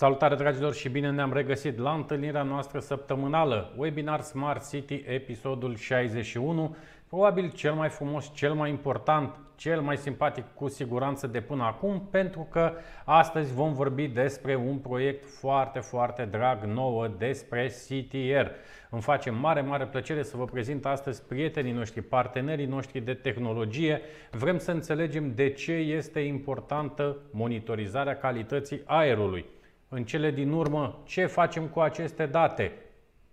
Salutare dragilor și bine ne-am regăsit la întâlnirea noastră săptămânală, webinar Smart City, episodul 61, probabil cel mai frumos, cel mai important, cel mai simpatic cu siguranță de până acum, pentru că astăzi vom vorbi despre un proiect foarte, foarte drag nouă despre CTR. Îmi face mare, mare plăcere să vă prezint astăzi prietenii noștri, partenerii noștri de tehnologie. Vrem să înțelegem de ce este importantă monitorizarea calității aerului în cele din urmă ce facem cu aceste date.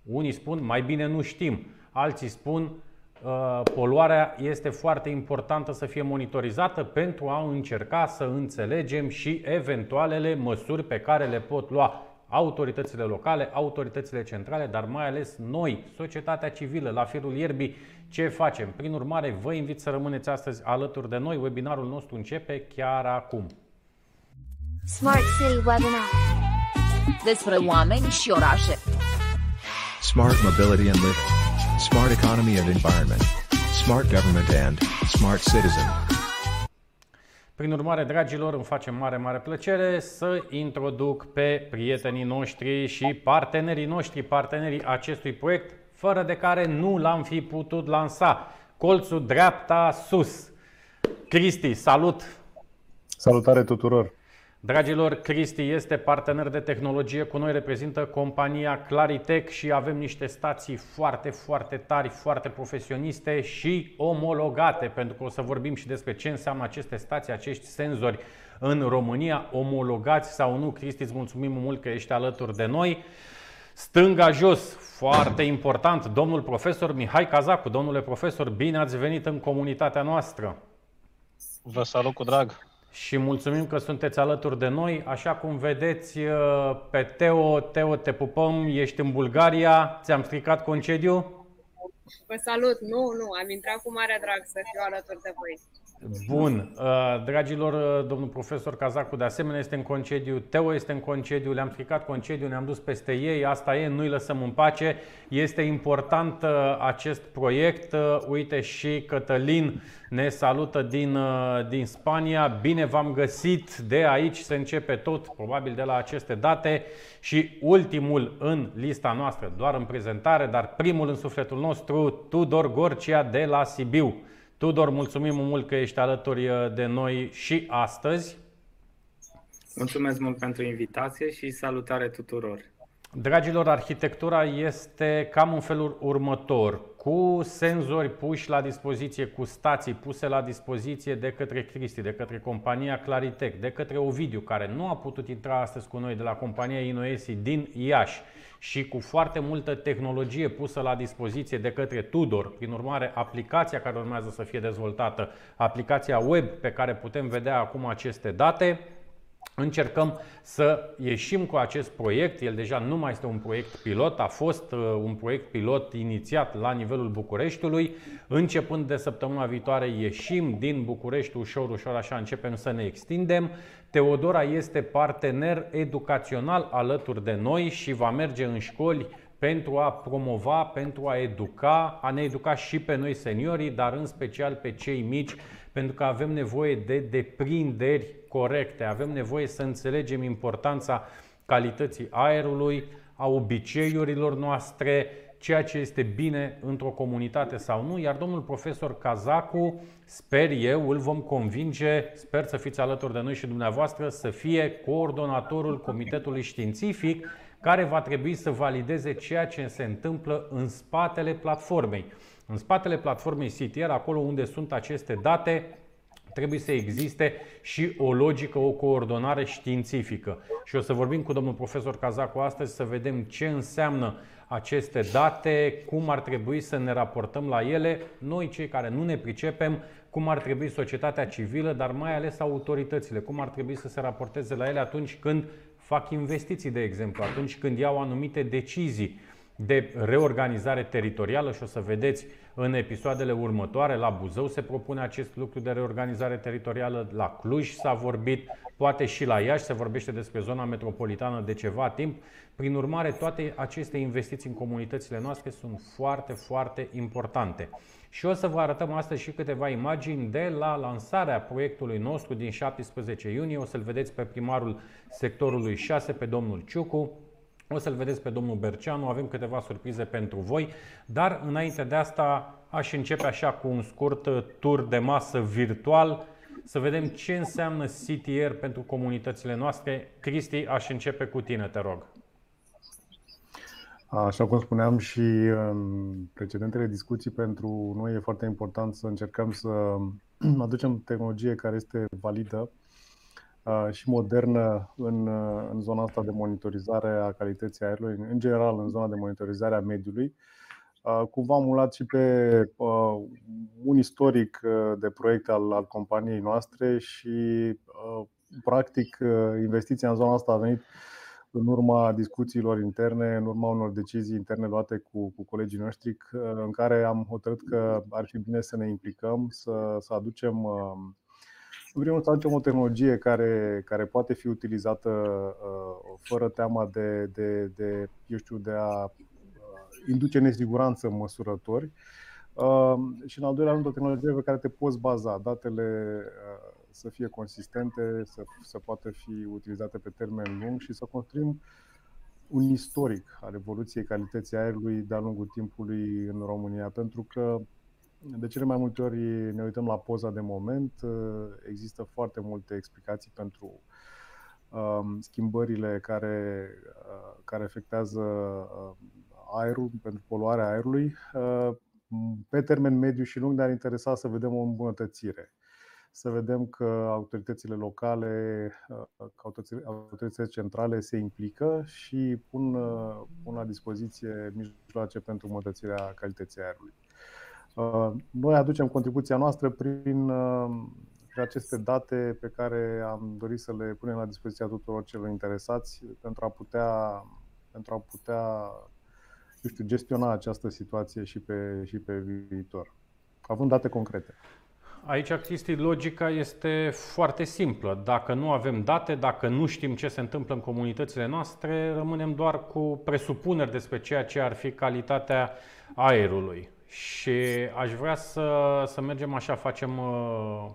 Unii spun mai bine nu știm, alții spun uh, poluarea este foarte importantă să fie monitorizată pentru a încerca să înțelegem și eventualele măsuri pe care le pot lua autoritățile locale, autoritățile centrale, dar mai ales noi, societatea civilă, la firul ierbii, ce facem. Prin urmare, vă invit să rămâneți astăzi alături de noi. Webinarul nostru începe chiar acum. Smart City Webinar despre oameni și orașe. Smart Mobility and Living. Smart Economy and Environment. Smart Government and Smart Citizen. Prin urmare, dragilor, îmi face mare, mare plăcere să introduc pe prietenii noștri și partenerii noștri, partenerii acestui proiect, fără de care nu l-am fi putut lansa. Colțul dreapta sus. Cristi, salut! Salutare tuturor! Dragilor, Cristi este partener de tehnologie cu noi, reprezintă compania Claritech și avem niște stații foarte, foarte tari, foarte profesioniste și omologate, pentru că o să vorbim și despre ce înseamnă aceste stații, acești senzori în România, omologați sau nu. Cristi, îți mulțumim mult că ești alături de noi. Stânga jos, foarte important, domnul profesor Mihai Cazacu. Domnule profesor, bine ați venit în comunitatea noastră. Vă salut cu drag și mulțumim că sunteți alături de noi. Așa cum vedeți uh, pe Teo, Teo te pupăm, ești în Bulgaria, ți-am stricat concediu? Vă salut! Nu, nu, am intrat cu mare drag să fiu alături de voi. Bun. Uh, dragilor, uh, domnul profesor Cazacu de asemenea este în concediu, Teo este în concediu, le-am stricat concediu, ne-am dus peste ei, asta e, nu-i lăsăm în pace. Este important uh, acest proiect. Uite și Cătălin ne salută din, din Spania. Bine v-am găsit, de aici se începe tot, probabil de la aceste date. Și ultimul în lista noastră, doar în prezentare, dar primul în sufletul nostru, Tudor Gorcia de la Sibiu. Tudor, mulțumim mult că ești alături uh, de noi și astăzi. Mulțumesc mult pentru invitație și salutare tuturor. Dragilor, arhitectura este cam în felul următor, cu senzori puși la dispoziție, cu stații puse la dispoziție de către Cristi, de către compania Claritec, de către Ovidiu, care nu a putut intra astăzi cu noi de la compania Inoesi din Iași și cu foarte multă tehnologie pusă la dispoziție de către Tudor, prin urmare aplicația care urmează să fie dezvoltată, aplicația web pe care putem vedea acum aceste date, Încercăm să ieșim cu acest proiect. El deja nu mai este un proiect pilot, a fost uh, un proiect pilot inițiat la nivelul Bucureștiului. Începând de săptămâna viitoare ieșim din București ușor, ușor, așa începem să ne extindem. Teodora este partener educațional alături de noi și va merge în școli pentru a promova, pentru a educa, a ne educa și pe noi seniorii, dar în special pe cei mici, pentru că avem nevoie de deprinderi corecte, avem nevoie să înțelegem importanța calității aerului, a obiceiurilor noastre, ceea ce este bine într-o comunitate sau nu, iar domnul profesor Cazacu, sper eu, îl vom convinge, sper să fiți alături de noi și dumneavoastră, să fie coordonatorul Comitetului Științific care va trebui să valideze ceea ce se întâmplă în spatele platformei. În spatele platformei CTR, acolo unde sunt aceste date, trebuie să existe și o logică, o coordonare științifică. Și o să vorbim cu domnul profesor Cazacu astăzi să vedem ce înseamnă aceste date, cum ar trebui să ne raportăm la ele, noi cei care nu ne pricepem, cum ar trebui societatea civilă, dar mai ales autoritățile, cum ar trebui să se raporteze la ele atunci când fac investiții, de exemplu, atunci când iau anumite decizii. De reorganizare teritorială și o să vedeți în episoadele următoare. La Buzău se propune acest lucru de reorganizare teritorială, la Cluj s-a vorbit, poate și la Iași se vorbește despre zona metropolitană de ceva timp. Prin urmare, toate aceste investiții în comunitățile noastre sunt foarte, foarte importante. Și o să vă arătăm astăzi și câteva imagini de la lansarea proiectului nostru din 17 iunie. O să-l vedeți pe primarul sectorului 6, pe domnul Ciucu, o să-l vedeți pe domnul Berceanu, avem câteva surprize pentru voi, dar înainte de asta aș începe așa cu un scurt tur de masă virtual să vedem ce înseamnă CTR pentru comunitățile noastre. Cristi, aș începe cu tine, te rog. Așa cum spuneam și în precedentele discuții, pentru noi e foarte important să încercăm să aducem tehnologie care este validă și modernă în, în zona asta de monitorizare a calității aerului, în general în zona de monitorizare a mediului. Cumva am mulat și pe un istoric de proiecte al, al companiei noastre și practic investiția în zona asta a venit în urma discuțiilor interne, în urma unor decizii interne luate cu, cu colegii noștri, în care am hotărât că ar fi bine să ne implicăm, să, să aducem, în primul rând, să aducem o tehnologie care, care poate fi utilizată fără teama de, de, de, eu știu, de a induce nesiguranță în măsurători. Și în al doilea rând, o tehnologie pe care te poți baza. Datele să fie consistente, să, să poată fi utilizate pe termen lung și să construim un istoric al evoluției calității aerului de-a lungul timpului în România, pentru că de cele mai multe ori ne uităm la poza de moment, există foarte multe explicații pentru um, schimbările care, uh, care afectează uh, aerul, pentru poluarea aerului. Uh, pe termen mediu și lung ne-ar interesa să vedem o îmbunătățire să vedem că autoritățile locale, uh, că autoritățile centrale se implică și pun, uh, pun la dispoziție mijloace pentru îmbunătățirea calității aerului. Uh, noi aducem contribuția noastră prin, prin aceste date pe care am dorit să le punem la dispoziția tuturor celor interesați pentru a putea, pentru a putea eu știu, gestiona această situație și pe, și pe viitor, având date concrete. Aici, Cristi, logica este foarte simplă. Dacă nu avem date, dacă nu știm ce se întâmplă în comunitățile noastre, rămânem doar cu presupuneri despre ceea ce ar fi calitatea aerului. Și aș vrea să, să mergem așa, facem uh,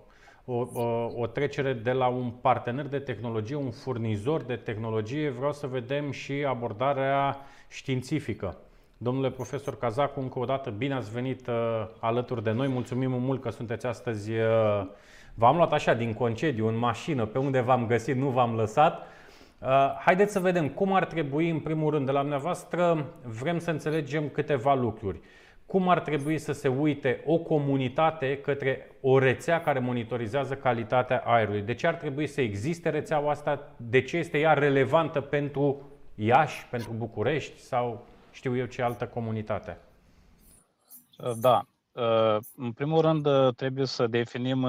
o, o, o trecere de la un partener de tehnologie, un furnizor de tehnologie, vreau să vedem și abordarea științifică. Domnule profesor Cazacu, încă o dată bine ați venit uh, alături de noi. Mulțumim mult că sunteți astăzi. Uh, v-am luat așa din concediu, în mașină, pe unde v-am găsit, nu v-am lăsat. Uh, haideți să vedem cum ar trebui, în primul rând, de la dumneavoastră, vrem să înțelegem câteva lucruri. Cum ar trebui să se uite o comunitate către o rețea care monitorizează calitatea aerului? De ce ar trebui să existe rețeaua asta? De ce este ea relevantă pentru Iași, pentru București sau știu eu ce altă comunitate. Da. În primul rând, trebuie să definim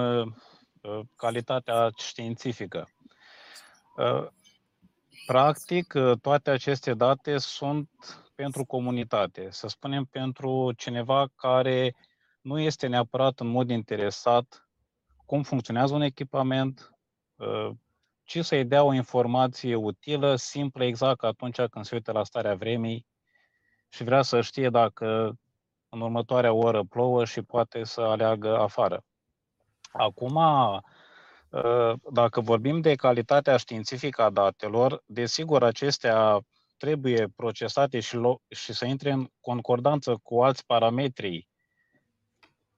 calitatea științifică. Practic, toate aceste date sunt pentru comunitate, să spunem pentru cineva care nu este neapărat în mod interesat cum funcționează un echipament, ci să-i dea o informație utilă, simplă, exact atunci când se uită la starea vremii, și vrea să știe dacă în următoarea oră plouă și poate să aleagă afară. Acum, ă, dacă vorbim de calitatea științifică a datelor, desigur acestea trebuie procesate și, și să intre în concordanță cu alți parametri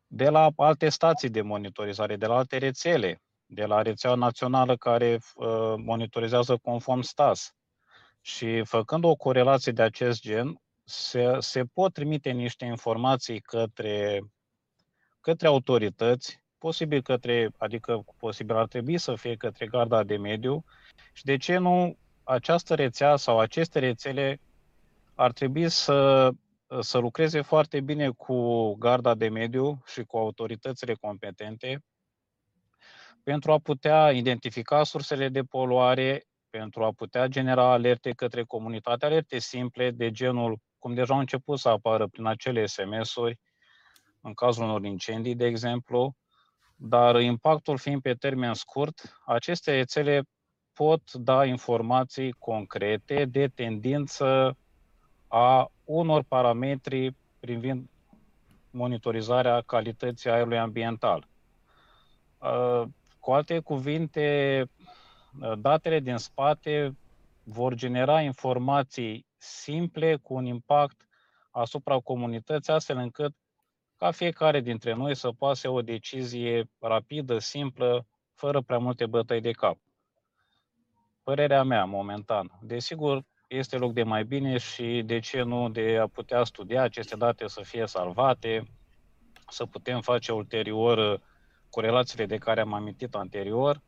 de la alte stații de monitorizare, de la alte rețele, de la rețeaua națională care ă, monitorizează conform STAS. Și făcând o corelație de acest gen, se, se pot trimite niște informații către, către autorități, posibil către, adică posibil ar trebui să fie către garda de mediu și de ce nu această rețea sau aceste rețele ar trebui să, să lucreze foarte bine cu garda de mediu și cu autoritățile competente pentru a putea identifica sursele de poluare, pentru a putea genera alerte către comunitate, alerte simple de genul cum deja au început să apară prin acele SMS-uri, în cazul unor incendii, de exemplu, dar impactul fiind pe termen scurt, aceste rețele pot da informații concrete de tendință a unor parametri privind monitorizarea calității aerului ambiental. Uh, cu alte cuvinte, uh, datele din spate vor genera informații simple cu un impact asupra comunității, astfel încât ca fiecare dintre noi să poase o decizie rapidă, simplă, fără prea multe bătăi de cap. Părerea mea, momentan. Desigur, este loc de mai bine și de ce nu de a putea studia aceste date să fie salvate, să putem face ulterior uh, corelațiile de care am amintit anterior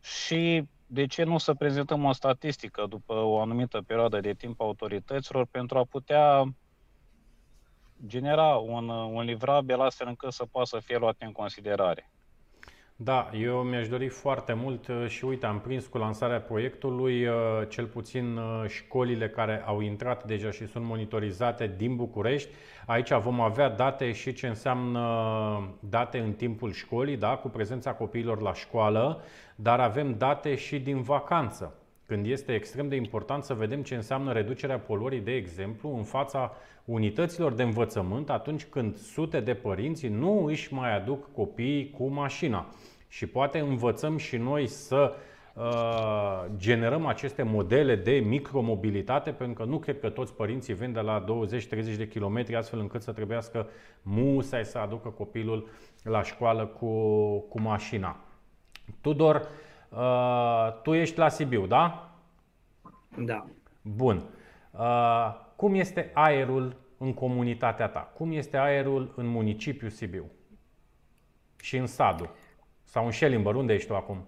și de ce nu să prezentăm o statistică după o anumită perioadă de timp autorităților pentru a putea genera un, un livrabil astfel încât să poată să fie luat în considerare. Da, eu mi-aș dori foarte mult uh, și uite, am prins cu lansarea proiectului uh, cel puțin uh, școlile care au intrat deja și sunt monitorizate din București. Aici vom avea date și ce înseamnă date în timpul școlii, da, cu prezența copiilor la școală, dar avem date și din vacanță, când este extrem de important să vedem ce înseamnă reducerea poluării, de exemplu, în fața unităților de învățământ atunci când sute de părinți nu își mai aduc copiii cu mașina. Și poate învățăm și noi să uh, generăm aceste modele de micromobilitate, pentru că nu cred că toți părinții vin de la 20-30 de kilometri astfel încât să trebuiască musai să aducă copilul la școală cu, cu mașina. Tudor, uh, tu ești la Sibiu, da? Da. Bun. Uh, cum este aerul în comunitatea ta? Cum este aerul în municipiul Sibiu? Și în Sadu? Sau în Șelimbăr? Unde ești tu acum?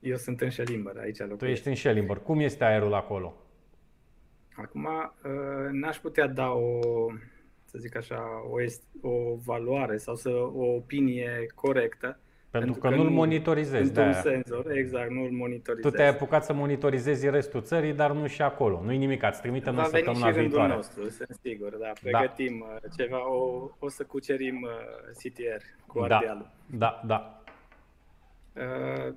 Eu sunt în Șelimbăr, aici locuiesc. Tu ești în Șelimbăr. Cum este aerul acolo? Acum, uh, n-aș putea da o, să zic așa, o, o valoare sau să, o opinie corectă, pentru, Pentru că, că nu-l monitorizezi. de un senzor, exact, nu-l monitorizezi. Tu te-ai apucat să monitorizezi restul țării, dar nu și acolo. Nu-i nimic, ați trimite în săptămâna viitoare. Va veni și nostru, sunt sigur, da. Pregătim da. ceva, o, o să cucerim uh, CTR cu da. Ardealul. Da, da. Uh,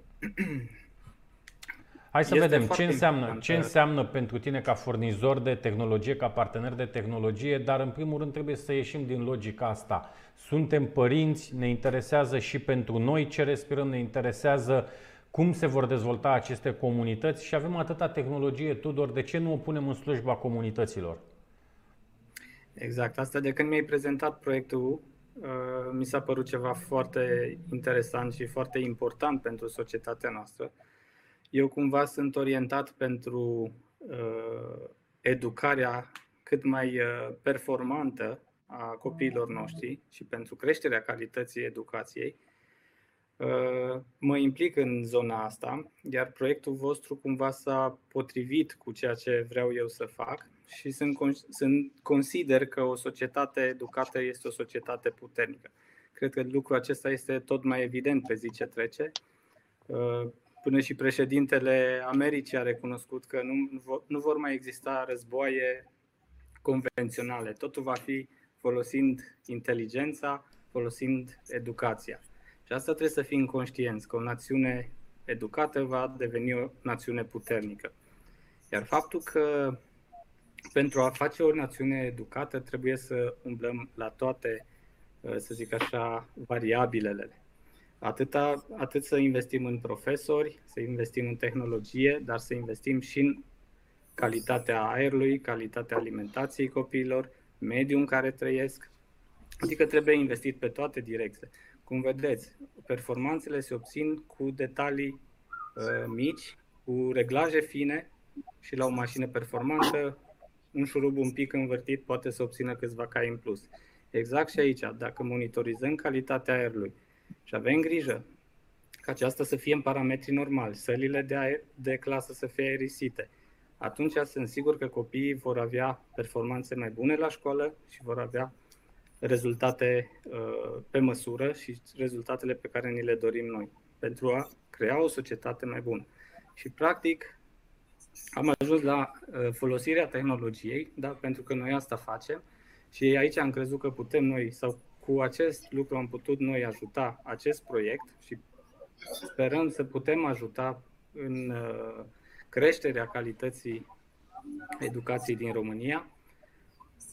Hai să vedem ce înseamnă, ce înseamnă pentru tine ca furnizor de tehnologie, ca partener de tehnologie, dar în primul rând trebuie să ieșim din logica asta. Suntem părinți, ne interesează și pentru noi ce respirăm, ne interesează cum se vor dezvolta aceste comunități și avem atâta tehnologie, Tudor, de ce nu o punem în slujba comunităților? Exact, asta de când mi-ai prezentat proiectul, uh, mi s-a părut ceva foarte interesant și foarte important pentru societatea noastră eu cumva sunt orientat pentru uh, educarea cât mai uh, performantă a copiilor noștri și pentru creșterea calității educației. Uh, mă implic în zona asta, iar proiectul vostru cumva s-a potrivit cu ceea ce vreau eu să fac și sunt, sunt, consider că o societate educată este o societate puternică. Cred că lucrul acesta este tot mai evident pe zi ce trece. Uh, Până și președintele Americii a recunoscut că nu, nu vor mai exista războaie convenționale. Totul va fi folosind inteligența, folosind educația. Și asta trebuie să fim conștienți, că o națiune educată va deveni o națiune puternică. Iar faptul că pentru a face o națiune educată trebuie să umblăm la toate, să zic așa, variabilele Atâta, atât să investim în profesori, să investim în tehnologie, dar să investim și în calitatea aerului, calitatea alimentației copiilor, mediul în care trăiesc. Adică trebuie investit pe toate direcțiile. Cum vedeți, performanțele se obțin cu detalii uh, mici, cu reglaje fine și la o mașină performantă, un șurub un pic învârtit poate să obțină câțiva cai în plus. Exact și aici, dacă monitorizăm calitatea aerului, și avem grijă ca aceasta să fie în parametri normali, sălile de, aer, de clasă să fie aerisite. Atunci sunt sigur că copiii vor avea performanțe mai bune la școală și vor avea rezultate uh, pe măsură și rezultatele pe care ni le dorim noi, pentru a crea o societate mai bună. Și, practic, am ajuns la uh, folosirea tehnologiei, da, pentru că noi asta facem și aici am crezut că putem noi, sau cu acest lucru am putut noi ajuta acest proiect și sperăm să putem ajuta în uh, creșterea calității educației din România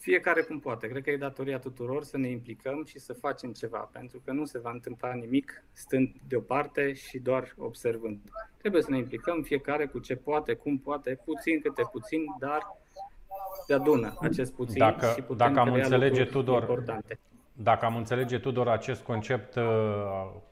fiecare cum poate. Cred că e datoria tuturor să ne implicăm și să facem ceva, pentru că nu se va întâmpla nimic stând deoparte și doar observând. Trebuie să ne implicăm fiecare cu ce poate, cum poate, puțin câte puțin, dar de adună acest puțin Dacă- și putem dacă am crea înțelege, lucruri Tudor, importante. Dacă am înțelege, Tudor, acest concept, uh,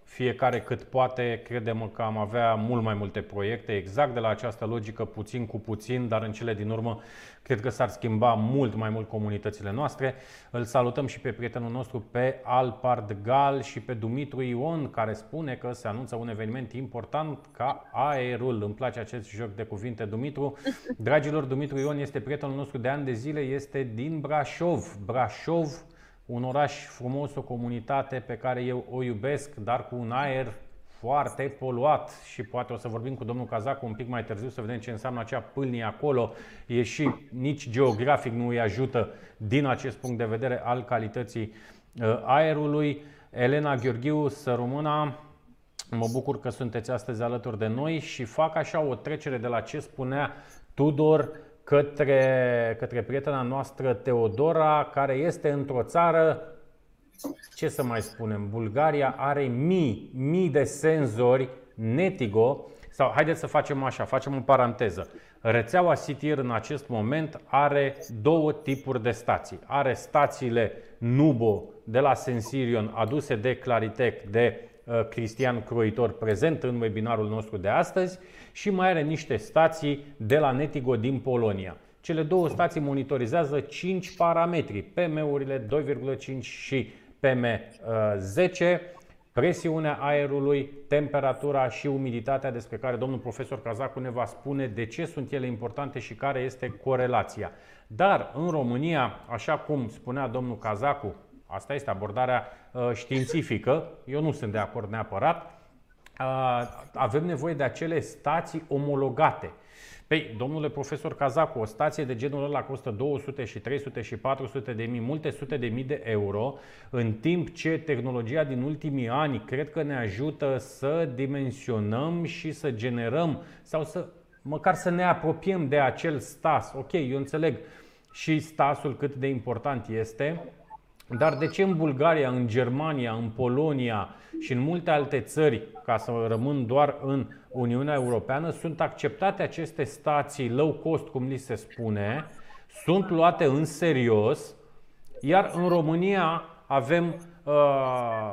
fiecare cât poate, credem că am avea mult mai multe proiecte, exact de la această logică, puțin cu puțin, dar în cele din urmă, cred că s-ar schimba mult mai mult comunitățile noastre. Îl salutăm și pe prietenul nostru, pe Alpard Gal și pe Dumitru Ion, care spune că se anunță un eveniment important ca aerul. Îmi place acest joc de cuvinte, Dumitru. Dragilor, Dumitru Ion este prietenul nostru de ani de zile, este din Brașov. Brașov, un oraș frumos, o comunitate pe care eu o iubesc, dar cu un aer foarte poluat și poate o să vorbim cu domnul Cazacu un pic mai târziu să vedem ce înseamnă acea pâlnie acolo. E și nici geografic nu îi ajută din acest punct de vedere al calității uh, aerului. Elena Gheorghiu, să rămână, Mă bucur că sunteți astăzi alături de noi și fac așa o trecere de la ce spunea Tudor către, către prietena noastră Teodora, care este într-o țară, ce să mai spunem, Bulgaria are mii, mii de senzori Netigo, sau haideți să facem așa, facem o paranteză. Rețeaua CTR în acest moment are două tipuri de stații. Are stațiile Nubo de la Sensirion aduse de Claritec, de uh, Cristian Croitor prezent în webinarul nostru de astăzi și mai are niște stații de la Netigo din Polonia. Cele două stații monitorizează 5 parametri, PM-urile 2,5 și PM10, presiunea aerului, temperatura și umiditatea despre care domnul profesor Cazacu ne va spune de ce sunt ele importante și care este corelația. Dar în România, așa cum spunea domnul Cazacu, asta este abordarea uh, științifică, eu nu sunt de acord neapărat, uh, avem nevoie de acele stații omologate. Păi, domnule profesor Cazacu, o stație de genul ăla costă 200 și 300 și 400 de mii, multe sute de mii de euro, în timp ce tehnologia din ultimii ani cred că ne ajută să dimensionăm și să generăm sau să măcar să ne apropiem de acel stas. Ok, eu înțeleg și stasul cât de important este, dar de ce în Bulgaria, în Germania, în Polonia și în multe alte țări, ca să rămân doar în Uniunea Europeană, sunt acceptate aceste stații low cost, cum li se spune, sunt luate în serios, iar în România avem uh,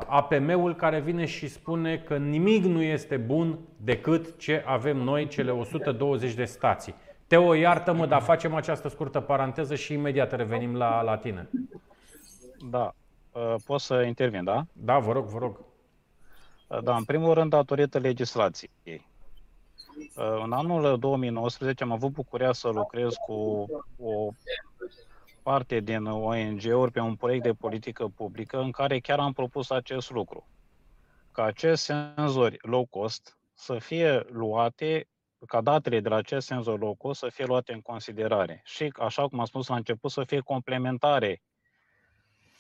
APM-ul care vine și spune că nimic nu este bun decât ce avem noi, cele 120 de stații. Teo, iartă-mă, dar facem această scurtă paranteză și imediat revenim la, la tine. Da. Uh, Pot să intervin, da? Da, vă rog, vă rog. Uh, Da, în primul rând datorită legislației. Uh, În anul 2019 am avut bucuria să lucrez cu o parte din ONG-uri pe un proiect de politică publică în care chiar am propus acest lucru. Ca acest senzori low cost să fie luate, ca datele de la acest senzor low cost să fie luate în considerare și, așa cum am spus la început, să fie complementare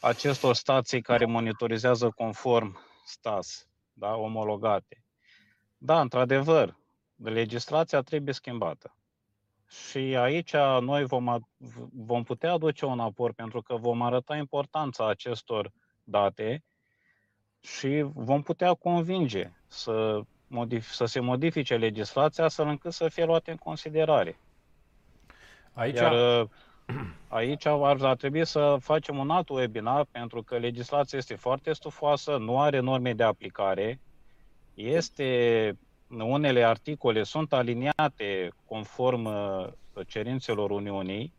acestor stații care monitorizează conform STAS, da, omologate. Da, într-adevăr, legislația trebuie schimbată. Și aici noi vom, a- vom putea aduce un aport pentru că vom arăta importanța acestor date și vom putea convinge să, modif- să se modifice legislația astfel încât să fie luate în considerare. Aici, Iar uh, aici ar, ar trebui să facem un alt webinar pentru că legislația este foarte stufoasă, nu are norme de aplicare, este unele articole sunt aliniate conform uh, cerințelor Uniunii,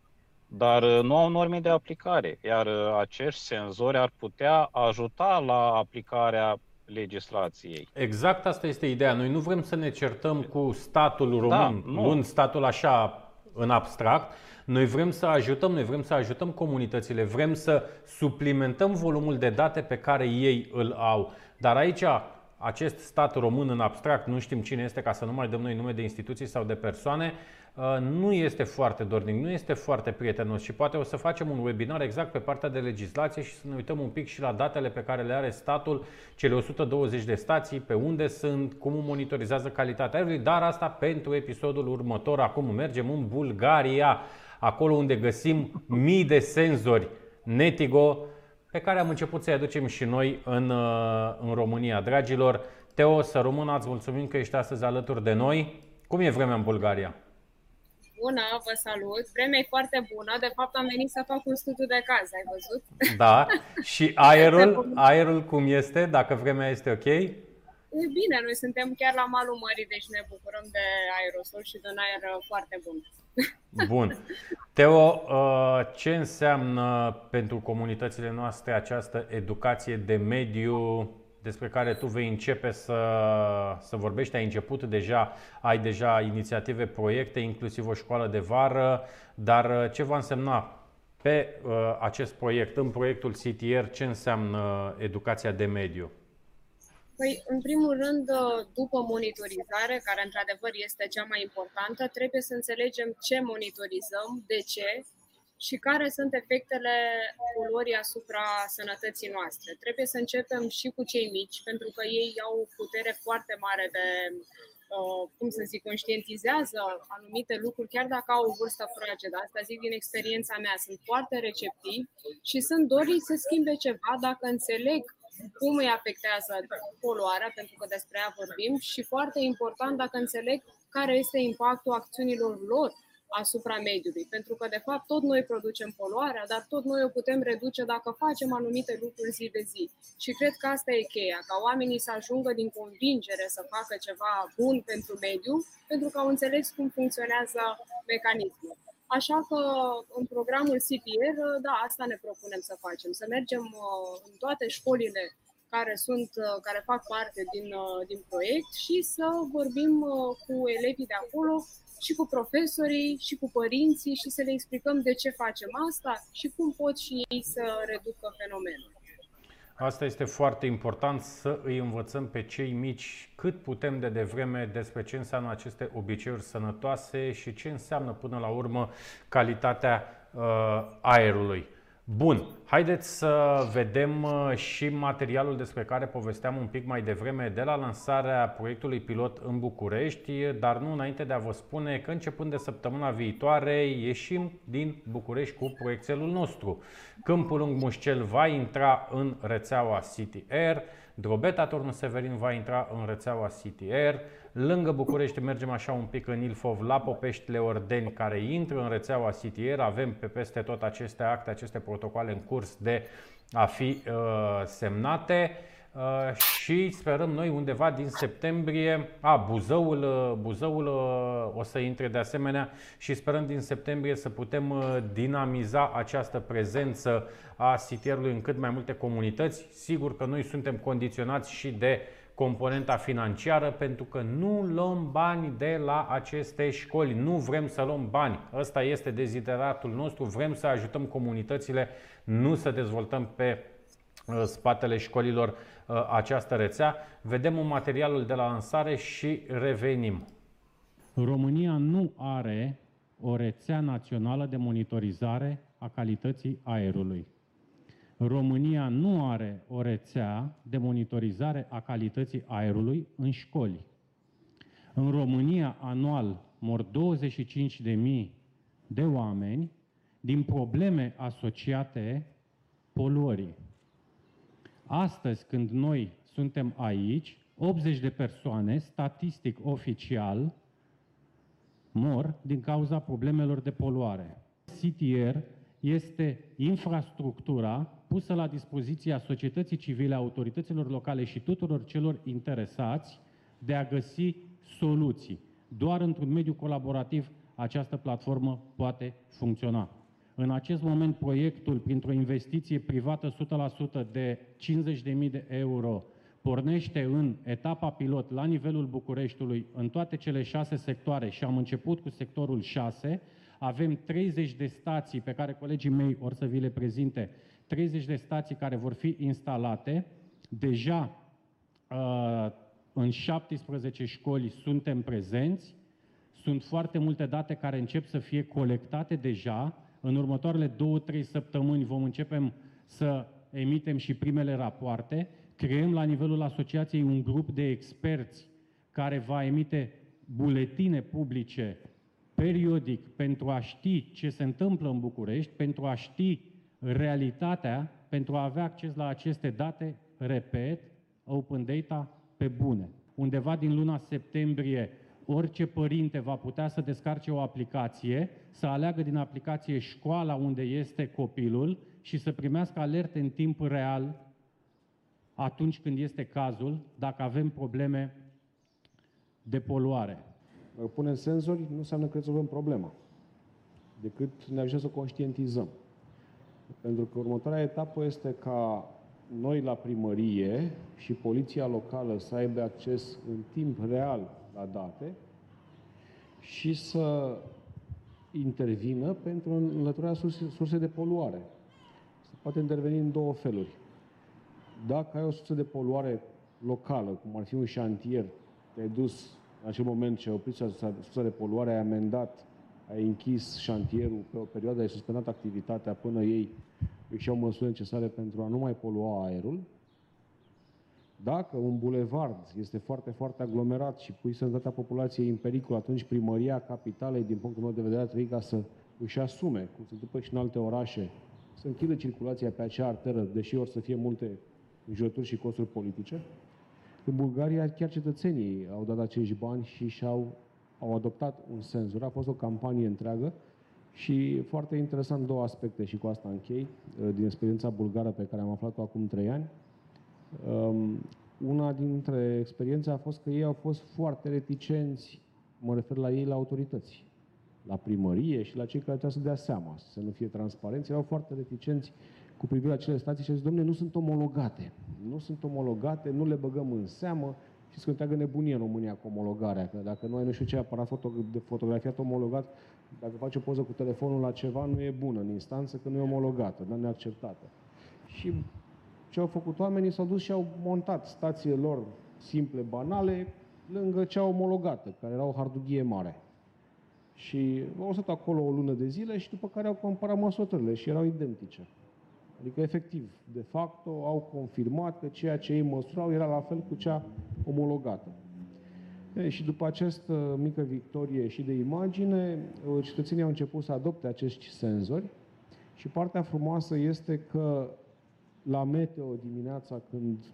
dar uh, nu au norme de aplicare, iar uh, acești senzori ar putea ajuta la aplicarea legislației. exact asta este ideea. Noi nu vrem să ne certăm cu statul român, nu. luând statul așa în abstract. Noi vrem să ajutăm, noi vrem să ajutăm comunitățile, vrem să suplimentăm volumul de date pe care ei îl au. Dar aici acest stat român în abstract, nu știm cine este ca să nu mai dăm noi nume de instituții sau de persoane, uh, nu este foarte dornic, nu este foarte prietenos și poate o să facem un webinar exact pe partea de legislație și să ne uităm un pic și la datele pe care le are statul, cele 120 de stații, pe unde sunt, cum monitorizează calitatea aerului, dar asta pentru episodul următor. Acum mergem în Bulgaria, acolo unde găsim mii de senzori Netigo, pe care am început să-i aducem și noi în, uh, în România. Dragilor, Teo, să rămână, îți mulțumim că ești astăzi alături de noi. Cum e vremea în Bulgaria? Bună, vă salut. Vremea e foarte bună. De fapt, am venit să fac un studiu de caz, ai văzut? Da. Și aerul, aerul cum este, dacă vremea este ok? E bine, noi suntem chiar la malul mării, deci ne bucurăm de aerosol și de un aer foarte bun. Bun. Teo, uh, ce înseamnă pentru comunitățile noastre această educație de mediu despre care tu vei începe să, să vorbești? Ai început deja, ai deja inițiative, proiecte, inclusiv o școală de vară, dar uh, ce va însemna pe uh, acest proiect, în proiectul CTR, ce înseamnă educația de mediu? Păi, în primul rând, după monitorizare, care într-adevăr este cea mai importantă, trebuie să înțelegem ce monitorizăm, de ce și care sunt efectele poluării asupra sănătății noastre. Trebuie să începem și cu cei mici, pentru că ei au putere foarte mare de, uh, cum să zic, conștientizează anumite lucruri, chiar dacă au o vârstă fragedă. Asta zic din experiența mea. Sunt foarte receptivi și sunt doriți să schimbe ceva dacă înțeleg cum îi afectează poluarea, pentru că despre ea vorbim, și foarte important dacă înțeleg care este impactul acțiunilor lor asupra mediului. Pentru că, de fapt, tot noi producem poluarea, dar tot noi o putem reduce dacă facem anumite lucruri zi de zi. Și cred că asta e cheia, ca oamenii să ajungă din convingere să facă ceva bun pentru mediu, pentru că au înțeles cum funcționează mecanismul. Așa că în programul CPR, da, asta ne propunem să facem, să mergem uh, în toate școlile care, sunt, uh, care fac parte din, uh, din proiect și să vorbim cu elevii de acolo și cu profesorii și cu părinții și să le explicăm de ce facem asta și cum pot și ei să reducă fenomenul. Asta este foarte important să îi învățăm pe cei mici cât putem de devreme despre ce înseamnă aceste obiceiuri sănătoase și ce înseamnă până la urmă calitatea uh, aerului. Bun, haideți să vedem uh, și materialul despre care povesteam un pic mai devreme de la lansarea proiectului pilot în București, dar nu înainte de a vă spune că începând de săptămâna viitoare ieșim din București cu proiectelul nostru. Câmpul Lung Mușcel va intra în rețeaua City Air, Drobeta Turnul Severin va intra în rețeaua City Air, Lângă București mergem așa un pic în Ilfov, la Popeștile Ordeni, care intră în rețeaua Citier. Avem pe peste tot aceste acte, aceste protocoale în curs de a fi uh, semnate. Uh, și sperăm noi undeva din septembrie, a, Buzăul, uh, Buzăul uh, o să intre de asemenea și sperăm din septembrie să putem uh, dinamiza această prezență a sitierului în cât mai multe comunități. Sigur că noi suntem condiționați și de uh, componenta financiară pentru că nu luăm bani de la aceste școli. Nu vrem să luăm bani. Ăsta este dezideratul nostru. Vrem să ajutăm comunitățile, nu să dezvoltăm pe uh, spatele școlilor uh, această rețea. Vedem un materialul de la lansare și revenim. România nu are o rețea națională de monitorizare a calității aerului. România nu are o rețea de monitorizare a calității aerului în școli. În România anual mor 25.000 de oameni din probleme asociate poluării. Astăzi, când noi suntem aici, 80 de persoane, statistic oficial, mor din cauza problemelor de poluare. CTR este infrastructura pusă la dispoziția societății civile, autorităților locale și tuturor celor interesați de a găsi soluții. Doar într-un mediu colaborativ această platformă poate funcționa. În acest moment, proiectul, printr-o investiție privată 100% de 50.000 de euro, pornește în etapa pilot la nivelul Bucureștiului în toate cele șase sectoare și am început cu sectorul 6. Avem 30 de stații pe care colegii mei or să vi le prezinte 30 de stații care vor fi instalate. Deja în 17 școli suntem prezenți, sunt foarte multe date care încep să fie colectate deja. În următoarele două, trei săptămâni vom începem să emitem și primele rapoarte. Creăm la nivelul asociației un grup de experți care va emite buletine publice periodic pentru a ști ce se întâmplă în București, pentru a ști realitatea, pentru a avea acces la aceste date, repet, open data pe bune. Undeva din luna septembrie, orice părinte va putea să descarce o aplicație, să aleagă din aplicație școala unde este copilul și să primească alerte în timp real atunci când este cazul, dacă avem probleme de poluare. Punem senzori nu înseamnă că rezolvăm problema, decât ne ajungem să conștientizăm. Pentru că următoarea etapă este ca noi la primărie și poliția locală să aibă acces în timp real la date și să intervină pentru înlăturarea surse, surse de poluare. Se poate interveni în două feluri. Dacă ai o sursă de poluare locală, cum ar fi un șantier, te-ai dus în acel moment ce ai oprit sursa de poluare, ai amendat, ai închis șantierul pe o perioadă, ai suspendat activitatea până ei își iau măsuri necesare pentru a nu mai polua aerul. Dacă un bulevard este foarte, foarte aglomerat și pui sănătatea populației în pericol, atunci primăria capitalei, din punctul meu de vedere, trebuie ca să își asume, cum se întâmplă și în alte orașe, să închidă circulația pe acea arteră, deși or să fie multe înjurături și costuri politice. În Bulgaria, chiar cetățenii au dat acești bani și și-au au adoptat un senzor. A fost o campanie întreagă și foarte interesant două aspecte și cu asta închei, uh, din experiența bulgară pe care am aflat-o acum trei ani. Um, una dintre experiențe a fost că ei au fost foarte reticenți, mă refer la ei, la autorități, la primărie și la cei care trebuie să dea seama, să nu fie transparenți, erau foarte reticenți cu privire la acele stații și au zis, domnule, nu sunt omologate, nu sunt omologate, nu le băgăm în seamă, și că întreagă nebunie în România cu omologarea, că dacă nu ai nu știu ce aparat foto- de fotografiat omologat, dacă faci o poză cu telefonul la ceva, nu e bună în instanță, că nu e omologată, dar neacceptată. Și ce au făcut oamenii, s-au dus și au montat stațiile lor simple, banale, lângă cea omologată, care era o hardughie mare. Și au stat acolo o lună de zile și după care au comparat măsotările și erau identice. Adică, efectiv, de fapt, au confirmat că ceea ce ei măsurau era la fel cu cea omologată. E, și după această mică victorie și de imagine, cetățenii au început să adopte acești senzori și partea frumoasă este că la meteo dimineața când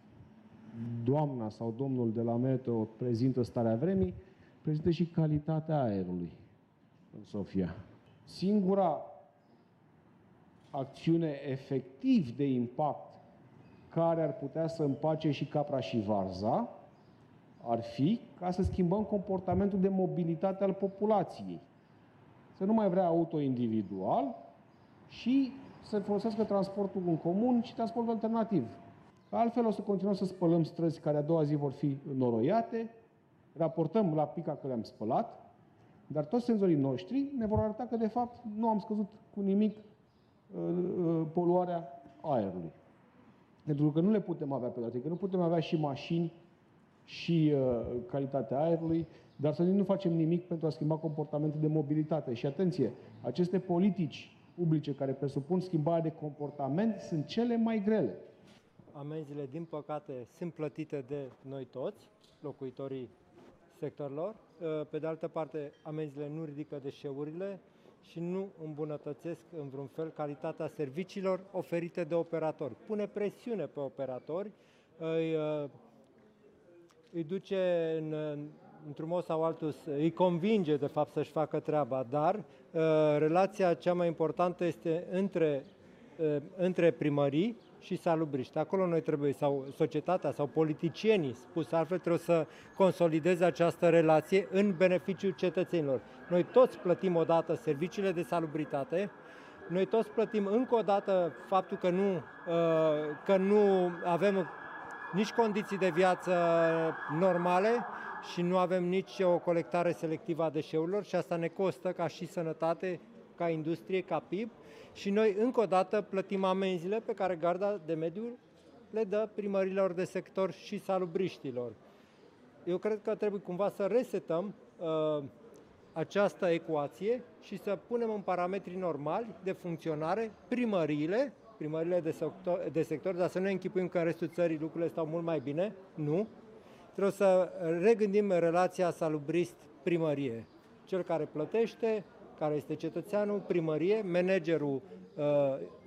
doamna sau domnul de la meteo prezintă starea vremii, prezintă și calitatea aerului în Sofia. Singura acțiune efectiv de impact care ar putea să împace și capra și varza, ar fi ca să schimbăm comportamentul de mobilitate al populației. Să nu mai vrea auto individual și să folosească transportul în comun și transportul alternativ. Altfel o să continuăm să spălăm străzi care a doua zi vor fi noroiate, raportăm la pica că le-am spălat, dar toți senzorii noștri ne vor arăta că de fapt nu am scăzut cu nimic uh, poluarea aerului. Pentru că nu le putem avea pe toate, că nu putem avea și mașini și uh, calitatea aerului, dar să nu facem nimic pentru a schimba comportamentul de mobilitate. Și atenție, aceste politici publice care presupun schimbarea de comportament sunt cele mai grele. Amenziile, din păcate, sunt plătite de noi toți, locuitorii sectorilor. Uh, pe de altă parte, amenziile nu ridică deșeurile și nu îmbunătățesc în vreun fel calitatea serviciilor oferite de operatori. Pune presiune pe operatori, îi uh, îi duce în, într-un mod sau altul, îi convinge de fapt să-și facă treaba, dar uh, relația cea mai importantă este între, uh, între primării și salubriști. Acolo noi trebuie, sau societatea, sau politicienii, spus altfel, trebuie să consolideze această relație în beneficiul cetățenilor. Noi toți plătim odată serviciile de salubritate, noi toți plătim încă o dată faptul că nu, uh, că nu avem nici condiții de viață normale și nu avem nici o colectare selectivă a deșeurilor și asta ne costă ca și sănătate, ca industrie, ca PIB și noi încă o dată plătim amenziile pe care Garda de Mediu le dă primărilor de sector și salubriștilor. Eu cred că trebuie cumva să resetăm uh, această ecuație și să punem în parametri normali de funcționare primăriile, primăriile de sector, de sector, dar să nu ne închipuim că în restul țării lucrurile stau mult mai bine. Nu. Trebuie să regândim relația salubrist-primărie. Cel care plătește, care este cetățeanul, primărie, managerul uh,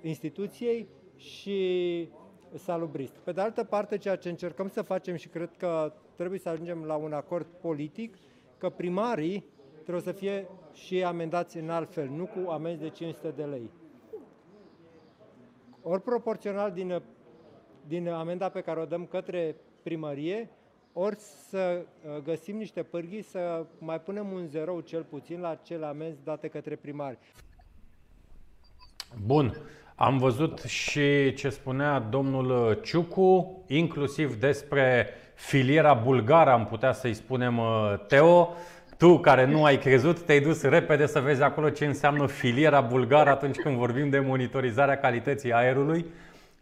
instituției și salubrist. Pe de altă parte, ceea ce încercăm să facem și cred că trebuie să ajungem la un acord politic, că primarii trebuie să fie și amendați în alt fel, nu cu amenzi de 500 de lei. Ori proporțional din, din amenda pe care o dăm către primărie, ori să uh, găsim niște pârghii să mai punem un zero cel puțin la cele amenzi date către primari. Bun. Am văzut și ce spunea domnul Ciucu, inclusiv despre filiera bulgară, am putea să-i spunem uh, Teo. Tu care nu ai crezut, te-ai dus repede să vezi acolo ce înseamnă filiera bulgară atunci când vorbim de monitorizarea calității aerului.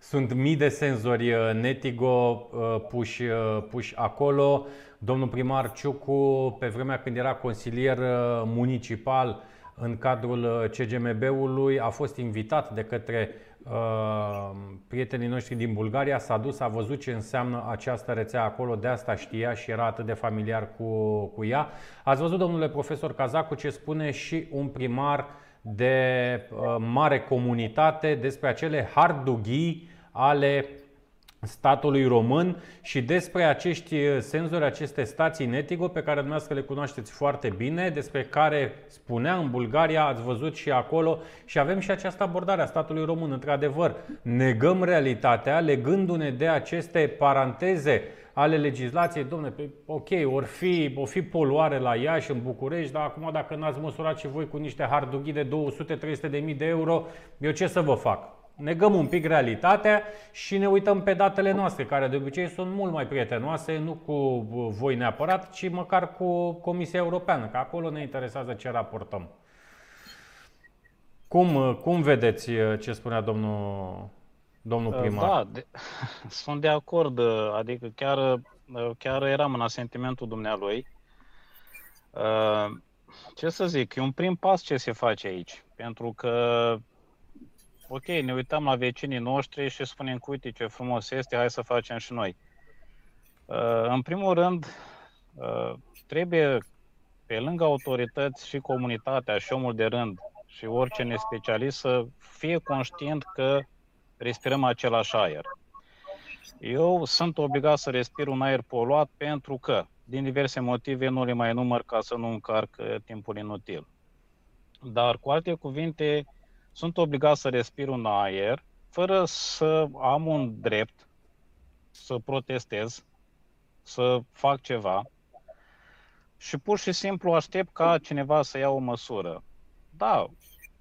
Sunt mii de senzori uh, Netigo uh, puși, puși acolo. Domnul primar Ciucu, pe vremea când era consilier municipal, în cadrul uh, CGMB-ului, a fost invitat de către uh, prietenii noștri din Bulgaria, s-a dus, a văzut ce înseamnă această rețea acolo, de asta știa și era atât de familiar cu, cu ea. Ați văzut, domnule profesor Cazacu, ce spune și un primar de uh, mare comunitate despre acele hardughii ale statului român și despre acești uh, senzori, aceste stații Netigo pe care dumneavoastră le cunoașteți foarte bine, despre care spunea în Bulgaria, ați văzut și acolo și avem și această abordare a statului român. Într-adevăr, negăm realitatea legându-ne de aceste paranteze ale legislației, domne, ok, or fi, or fi poluare la Iași, în București, dar acum dacă n-ați măsurat și voi cu niște hardughii de 200-300 de mii de euro, eu ce să vă fac? Negăm un pic realitatea și ne uităm pe datele noastre, care de obicei sunt mult mai prietenoase, nu cu voi neapărat, ci măcar cu Comisia Europeană, că acolo ne interesează ce raportăm. Cum, cum vedeți ce spunea domnul, domnul primar? Da, de, sunt de acord, adică chiar, chiar eram în asentimentul dumnealui. Ce să zic, e un prim pas ce se face aici, pentru că ok, ne uităm la vecinii noștri și spunem că uite ce frumos este, hai să facem și noi. Uh, în primul rând, uh, trebuie pe lângă autorități și comunitatea și omul de rând și orice nespecialist să fie conștient că respirăm același aer. Eu sunt obligat să respir un aer poluat pentru că, din diverse motive, nu le mai număr ca să nu încarc uh, timpul inutil. Dar, cu alte cuvinte, sunt obligat să respir un aer fără să am un drept să protestez, să fac ceva și pur și simplu aștept ca cineva să ia o măsură. Da,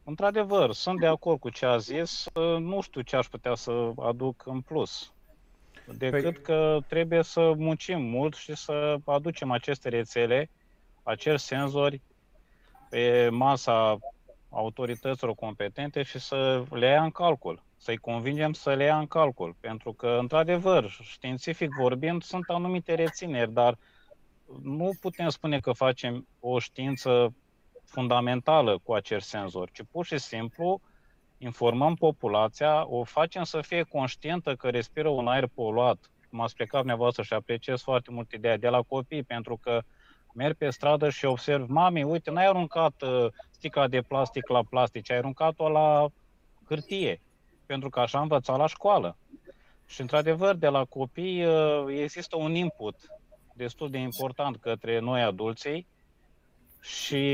într-adevăr, sunt de acord cu ce a zis, nu știu ce aș putea să aduc în plus. Decât păi... că trebuie să muncim mult și să aducem aceste rețele, aceli senzori pe masa autorităților competente și să le ia în calcul, să-i convingem să le ia în calcul. Pentru că, într-adevăr, științific vorbind, sunt anumite rețineri, dar nu putem spune că facem o știință fundamentală cu acești senzori, ci pur și simplu informăm populația, o facem să fie conștientă că respiră un aer poluat. M-a explicat dumneavoastră și apreciez foarte mult ideea de la copii, pentru că merg pe stradă și observ, mami, uite, n-ai aruncat uh, sticla de plastic la plastic, ai aruncat-o la hârtie, pentru că așa am învățat la școală. Și într-adevăr, de la copii uh, există un input destul de important către noi adulții și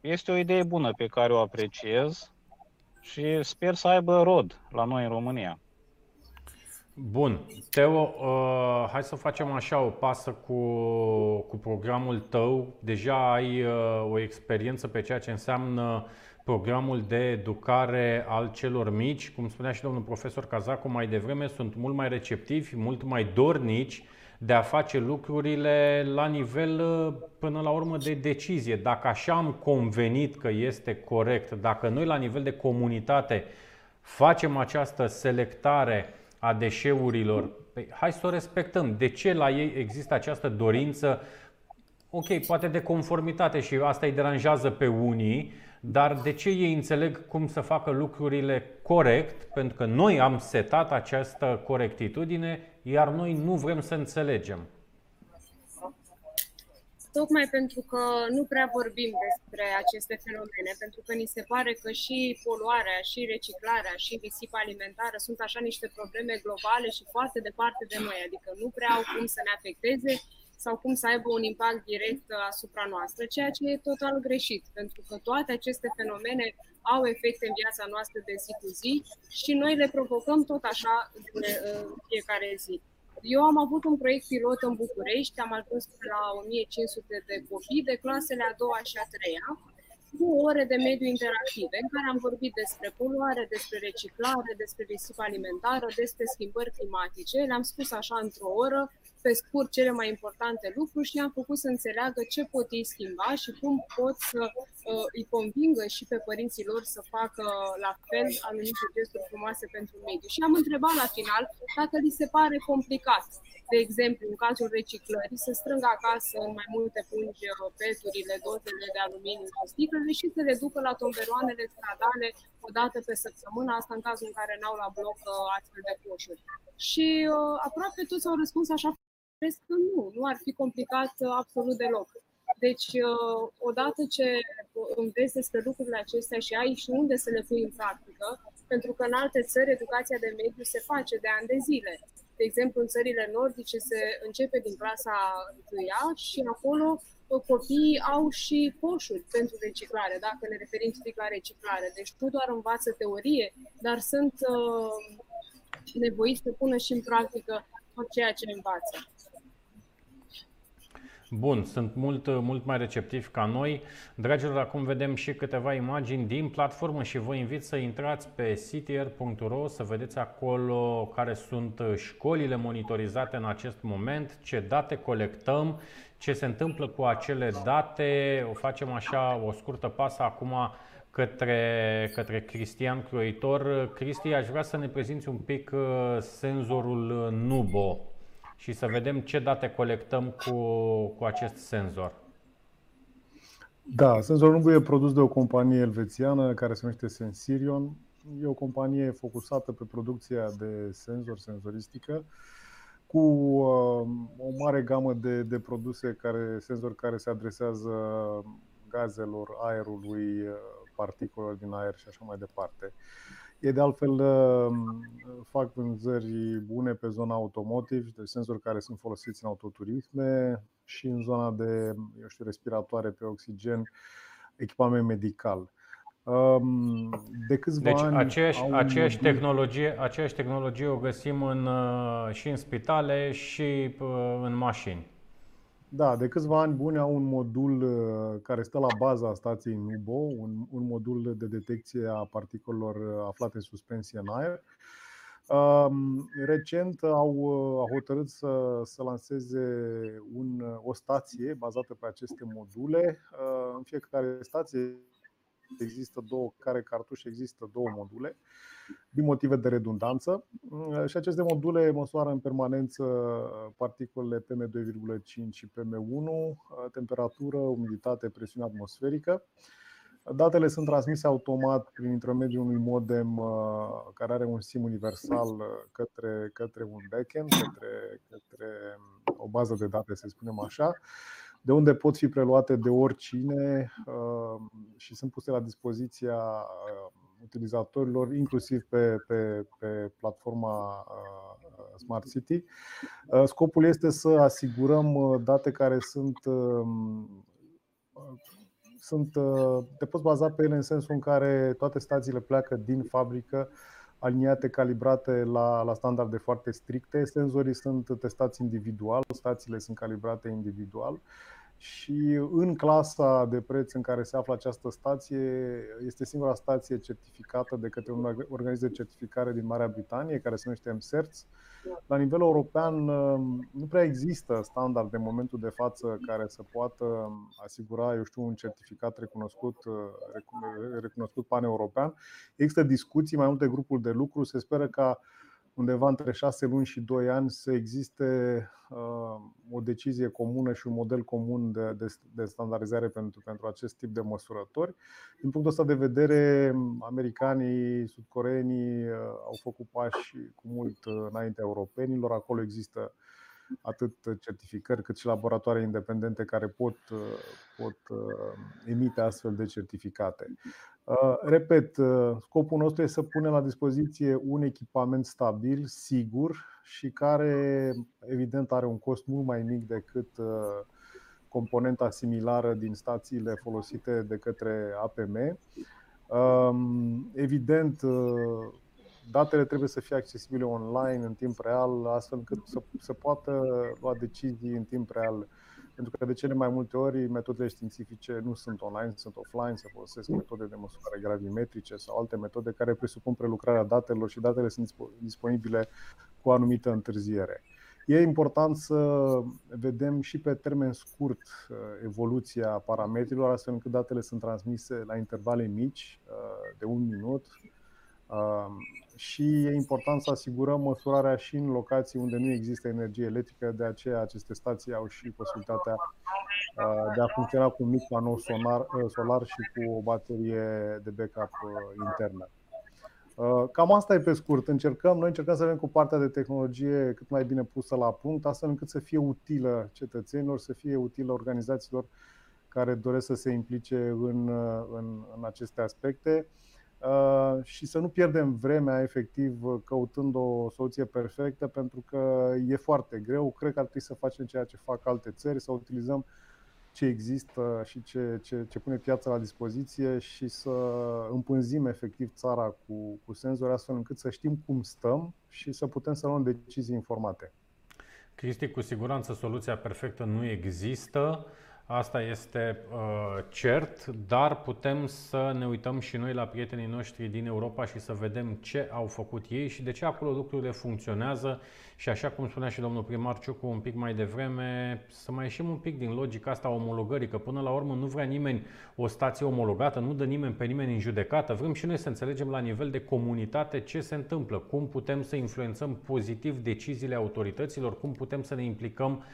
este o idee bună pe care o apreciez și sper să aibă rod la noi în România. Bun. Teo, uh, hai să facem așa o pasă cu, cu programul tău. Deja ai uh, o experiență pe ceea ce înseamnă programul de educare al celor mici. Cum spunea și domnul profesor Cazacu mai devreme, sunt mult mai receptivi, mult mai dornici de a face lucrurile la nivel, uh, până la urmă, de decizie. Dacă așa am convenit că este corect, dacă noi la nivel de comunitate facem această selectare a deșeurilor. Păi, hai să o respectăm. De ce la ei există această dorință? Ok, poate de conformitate și asta îi deranjează pe unii, dar de ce ei înțeleg cum să facă lucrurile corect? Pentru că noi am setat această corectitudine, iar noi nu vrem să înțelegem. Tocmai pentru că nu prea vorbim despre aceste fenomene, pentru că ni se pare că și poluarea, și reciclarea, și risipa alimentară sunt așa niște probleme globale și foarte departe de noi, adică nu prea au cum să ne afecteze sau cum să aibă un impact direct asupra noastră, ceea ce e total greșit, pentru că toate aceste fenomene au efecte în viața noastră de zi cu zi și noi le provocăm tot așa de fiecare zi. Eu am avut un proiect pilot în București, am ajuns la 1500 de copii de clasele a doua și a treia, cu ore de mediu interactive, în care am vorbit despre poluare, despre reciclare, despre risipă alimentară, despre schimbări climatice. Le-am spus așa într-o oră, pe scurt, cele mai importante lucruri și i-am făcut să înțeleagă ce pot ei schimba și cum pot să uh, îi convingă și pe părinții lor să facă la fel anumite gesturi frumoase pentru mediu. Și am întrebat la final dacă li se pare complicat de exemplu, în cazul reciclării, să strângă acasă în mai multe pungi uh, peturile, dozele de aluminiu și sticlele și să le ducă la tomberoanele stradale o dată pe săptămână, asta în cazul în care n-au la bloc uh, astfel de coșuri. Și uh, aproape toți au răspuns așa, crezi că nu, nu ar fi complicat uh, absolut deloc. Deci, uh, odată ce înveți despre lucrurile acestea și ai și unde să le pui în practică, pentru că în alte țări educația de mediu se face de ani de zile. De exemplu, în țările nordice se începe din clasa 1 și acolo uh, copiii au și coșuri pentru reciclare, dacă ne referim strict la reciclare. Deci nu doar învață teorie, dar sunt uh, nevoiți să pună și în practică tot ceea ce învață. Bun, sunt mult, mult mai receptivi ca noi. Dragilor, acum vedem și câteva imagini din platformă și vă invit să intrați pe ctr.ro să vedeți acolo care sunt școlile monitorizate în acest moment, ce date colectăm, ce se întâmplă cu acele date. O facem așa o scurtă pasă acum către, către Cristian Croitor. Cristi, aș vrea să ne prezinți un pic uh, senzorul Nubo și să vedem ce date colectăm cu, cu acest senzor. Da, senzorul Nubu e produs de o companie elvețiană care se numește Sensirion. E o companie focusată pe producția de senzor, senzoristică, cu uh, o mare gamă de, de produse, care, senzori care se adresează gazelor, aerului, uh, particulelor din aer și așa mai departe. E de altfel uh, fac vânzări bune pe zona automotive, de senzori care sunt folosiți în autoturisme și în zona de, eu știu, respiratoare pe oxigen, echipament medical. Um, de câțiva deci ani aceeași, au aceeași, modul- tehnologie, aceeași tehnologie o găsim în, uh, și în spitale și uh, în mașini. Da, de câțiva ani buni au un modul uh, care stă la baza stației Nubo, un, un modul de detecție a particolelor uh, aflate în suspensie în aer. Um, Recent au, uh, au hotărât să, să lanseze un, o stație bazată pe aceste module. Uh, În fiecare stație există două, care cartuș există două module din motive de redundanță Uh, și aceste module măsoară în permanență particulele PM2,5 și PM1, uh, temperatură, umiditate, presiune atmosferică. Datele sunt transmise automat prin intermediul unui modem uh, care are un SIM universal uh, către, către un backend, către, către o bază de date, să spunem așa, de unde pot fi preluate de oricine uh, și sunt puse la dispoziția uh, utilizatorilor, inclusiv pe, pe, pe platforma uh, Smart City. Uh, Scopul este să asigurăm uh, date care sunt um, sunt, uh, te poți baza pe ele în sensul în care toate stațiile pleacă din fabrică aliniate, calibrate la, la standarde foarte stricte. Senzorii sunt testați individual, stațiile sunt calibrate individual și în clasa de preț în care se află această stație este singura stație certificată de către un organism de certificare din Marea Britanie care se numește MCERTS. La nivel european uh, nu prea există standard de momentul de față care să poată asigura, eu știu, un certificat recunoscut, uh, recunoscut pan-european. Există discuții, mai multe grupuri de lucru. Se speră ca undeva între 6 luni și 2 ani să existe o decizie comună și un model comun de, de, de standardizare pentru, pentru acest tip de măsurători. Din punctul ăsta de vedere, americanii, sudcoreenii au făcut pași cu mult înaintea europenilor. Acolo există atât certificări cât și laboratoare independente care pot, pot emite astfel de certificate. Repet, scopul nostru este să punem la dispoziție un echipament stabil, sigur și care, evident, are un cost mult mai mic decât componenta similară din stațiile folosite de către APM. Evident, datele trebuie să fie accesibile online în timp real, astfel încât să, să poată lua decizii în timp real. Pentru că de cele mai multe ori metodele științifice nu sunt online, sunt offline, se folosesc metode de măsurare gravimetrice sau alte metode care presupun prelucrarea datelor și datele sunt disponibile cu o anumită întârziere. E important să vedem și pe termen scurt uh, evoluția parametrilor, astfel încât datele sunt transmise la intervale mici, uh, de un minut, și e important să asigurăm măsurarea și în locații unde nu există energie electrică, de aceea aceste stații au și posibilitatea de a funcționa cu un mic panou solar, solar și cu o baterie de backup internă. Cam asta e pe scurt. Încercăm, noi încercăm să avem cu partea de tehnologie cât mai bine pusă la punct, astfel încât să fie utilă cetățenilor, să fie utilă organizațiilor care doresc să se implice în, în, în aceste aspecte. Uh, și să nu pierdem vremea efectiv căutând o soluție perfectă pentru că e foarte greu. Cred că ar trebui să facem ceea ce fac alte țări, să utilizăm ce există și ce, ce, ce pune piața la dispoziție și să împânzim efectiv țara cu, cu senzori astfel încât să știm cum stăm și să putem să luăm decizii informate. Cristi, cu siguranță soluția perfectă nu există. Asta este uh, cert, dar putem să ne uităm și noi la prietenii noștri din Europa și să vedem ce au făcut ei și de ce acolo lucrurile funcționează. Și așa cum spunea și domnul primar Ciucu un pic mai devreme, să mai ieșim un pic din logica asta omologării, că până la urmă nu vrea nimeni o stație omologată, nu dă nimeni pe nimeni în judecată, vrem și noi să înțelegem la nivel de comunitate ce se întâmplă, cum putem să influențăm pozitiv deciziile autorităților, cum putem să ne implicăm uh,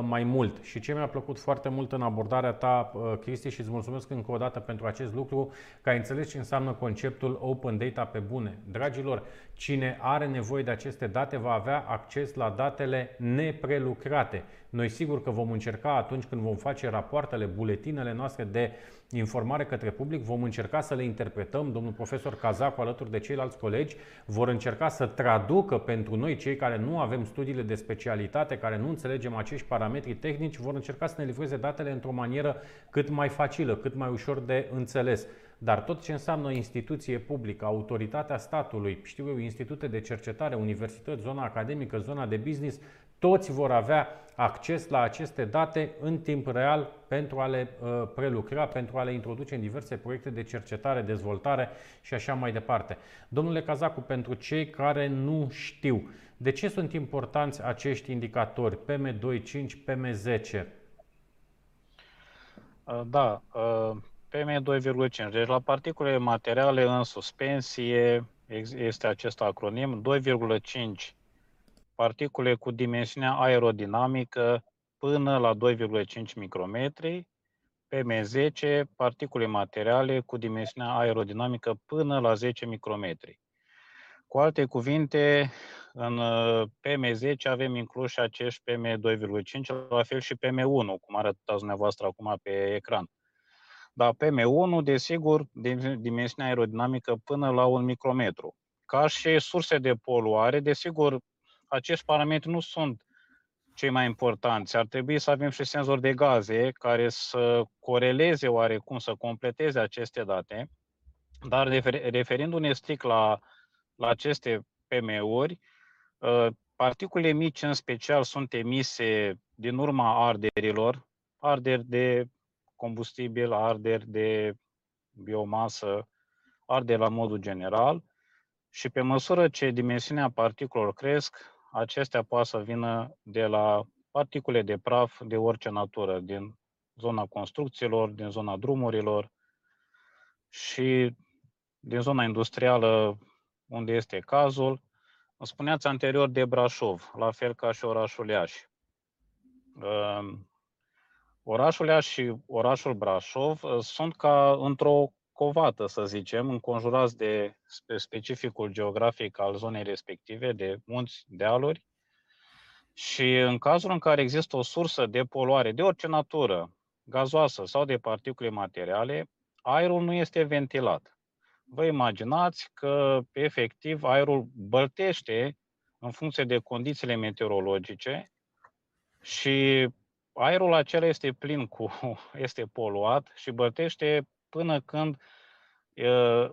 mai mult. Și ce mi-a plăcut foarte mult în abordarea ta, uh, Cristi, și îți mulțumesc încă o dată pentru acest lucru, că ai înțeles ce înseamnă conceptul open data pe bune. Dragilor, cine are nevoie de aceste date va avea acces acces la datele neprelucrate. Noi sigur că vom încerca atunci când vom face rapoartele, buletinele noastre de informare către public, vom încerca să le interpretăm. Domnul profesor Cazacu alături de ceilalți colegi vor încerca să traducă pentru noi, cei care nu avem studiile de specialitate, care nu înțelegem acești parametri tehnici, vor încerca să ne livreze datele într-o manieră cât mai facilă, cât mai ușor de înțeles. Dar tot ce înseamnă o instituție publică, autoritatea statului, știu eu, institute de cercetare, universități, zona academică, zona de business, toți vor avea acces la aceste date în timp real pentru a le uh, prelucra, pentru a le introduce în diverse proiecte de cercetare, dezvoltare și așa mai departe. Domnule Cazacu, pentru cei care nu știu, de ce sunt importanți acești indicatori PM2.5, PM10? Da, uh, PM2,5. Deci la particule materiale în suspensie este acest acronim 2,5 particule cu dimensiunea aerodinamică până la 2,5 micrometri, PM10 particule materiale cu dimensiunea aerodinamică până la 10 micrometri. Cu alte cuvinte, în uh, PM10 avem inclus și acești PM2,5, la fel și PM1, cum arătați dumneavoastră acum pe ecran. Dar PM1, desigur, de dimensiunea aerodinamică până la un micrometru. Ca și surse de poluare, desigur, acești parametri nu sunt cei mai importanți. Ar trebui să avem și senzori de gaze care să coreleze oarecum, să completeze aceste date, dar referindu-ne strict la, la aceste PM-uri, ă, particule mici în special sunt emise din urma arderilor, arderi de combustibil, arderi de biomasă, arderi la modul general și pe măsură ce dimensiunea particulelor cresc, acestea poate să vină de la particule de praf de orice natură, din zona construcțiilor, din zona drumurilor și din zona industrială unde este cazul, spuneați anterior de Brașov, la fel ca și orașul Iași. Ehm, orașul Iași și orașul Brașov uh, sunt ca într-o covată, să zicem, înconjurați de specificul geografic al zonei respective, de munți, dealuri, și în cazul în care există o sursă de poluare de orice natură, gazoasă sau de particule materiale, aerul nu este ventilat. Vă imaginați că, efectiv, aerul băltește în funcție de condițiile meteorologice și aerul acela este plin cu, este poluat și băltește până când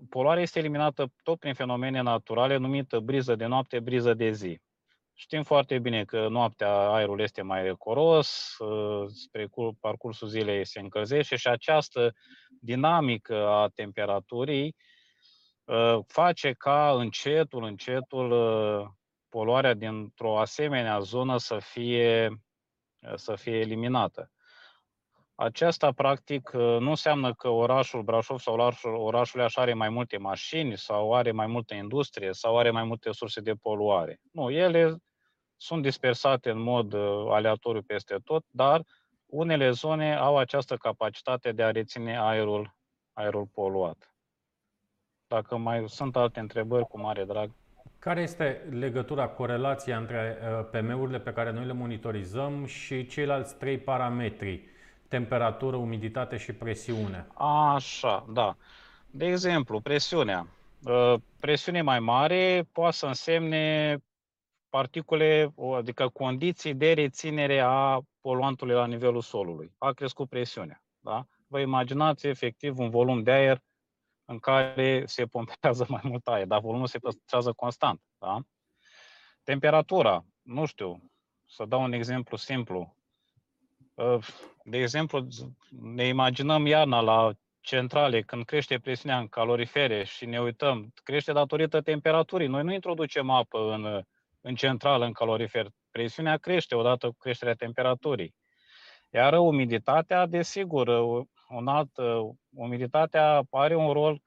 poluarea este eliminată tot prin fenomene naturale numită briză de noapte, briză de zi. Știm foarte bine că noaptea aerul este mai recoros, spre parcursul zilei se încălzește și această dinamică a temperaturii face ca încetul, încetul poluarea dintr-o asemenea zonă să fie, să fie eliminată. Aceasta, practic, nu înseamnă că orașul Brașov sau orașul, orașul Iași are mai multe mașini sau are mai multă industrie sau are mai multe surse de poluare. Nu, ele sunt dispersate în mod uh, aleatoriu peste tot, dar unele zone au această capacitate de a reține aerul, aerul poluat. Dacă mai sunt alte întrebări, cu mare drag. Care este legătura, corelația între uh, PM-urile pe care noi le monitorizăm și ceilalți trei parametri, temperatură, umiditate și presiune? Așa, da. De exemplu, presiunea. Uh, presiune mai mare poate să însemne particule, adică condiții de reținere a poluantului la nivelul solului. A crescut presiunea. Da? Vă imaginați efectiv un volum de aer în care se pompează mai mult aer, dar volumul se păstrează constant. Da? Temperatura, nu știu, să dau un exemplu simplu. Ă, de exemplu, ne imaginăm iarna la centrale, când crește presiunea în calorifere și ne uităm, crește datorită temperaturii. Noi nu introducem apă în în centrală, în calorifer. Presiunea crește odată cu creșterea temperaturii. Iar umiditatea, desigur, un alt, umiditatea are un rol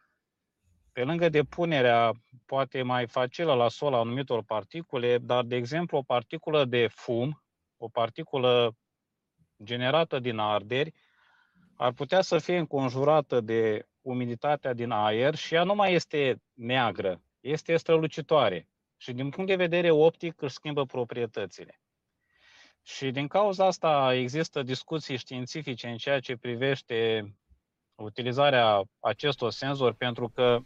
pe lângă depunerea poate mai facilă la sol a anumitor particule, dar, de exemplu, o particulă de fum, o particulă generată din arderi, ar putea să fie înconjurată de umiditatea din aer și ea nu mai este neagră, este strălucitoare și din punct de vedere optic își schimbă proprietățile. Și din cauza asta există discuții științifice în ceea ce privește utilizarea acestor senzori, pentru că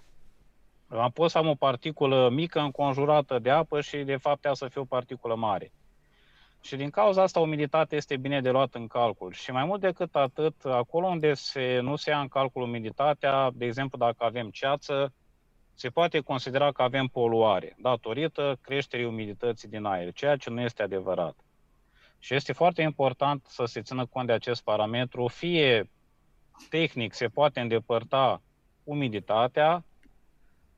am pot să am o particulă mică înconjurată de apă și de fapt ea să fie o particulă mare. Și din cauza asta umiditatea este bine de luat în calcul. Și mai mult decât atât, acolo unde se, nu se ia în calcul umiditatea, de exemplu dacă avem ceață, se poate considera că avem poluare datorită creșterii umidității din aer, ceea ce nu este adevărat. Și este foarte important să se țină cont de acest parametru, fie tehnic se poate îndepărta umiditatea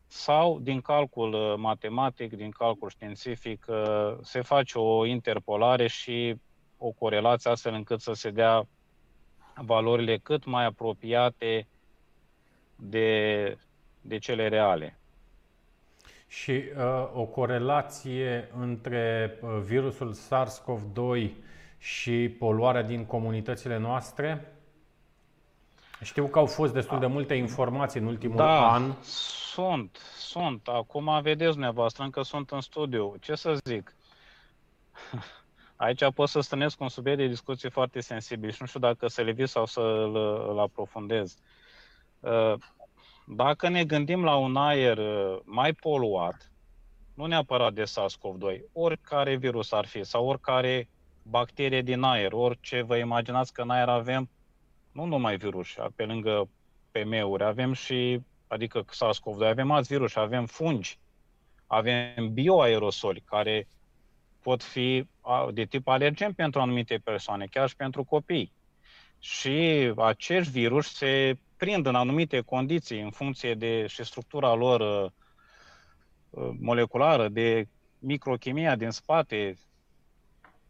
sau din calcul uh, matematic, din calcul științific, uh, se face o interpolare și o corelație astfel încât să se dea valorile cât mai apropiate de de cele reale. Și uh, o corelație între uh, virusul SARS-CoV-2 și poluarea din comunitățile noastre? Știu că au fost destul de multe informații în ultimul da, an. Sunt, sunt. Acum vedeți dumneavoastră, încă sunt în studiu. Ce să zic? Aici pot să stănesc un subiect de discuție foarte sensibil și nu știu dacă să le sau să-l, îl aprofundez. Uh, dacă ne gândim la un aer uh, mai poluat, nu neapărat de SARS-CoV-2, oricare virus ar fi sau oricare bacterie din aer, orice vă imaginați că în aer avem nu numai virus, pe lângă PM-uri, avem și, adică SARS-CoV-2, avem alți virus, avem fungi, avem bioaerosoli care pot fi de tip alergen pentru anumite persoane, chiar și pentru copii. Și acești virus se prind în anumite condiții în funcție de și structura lor uh, uh, moleculară, de microchimia din spate,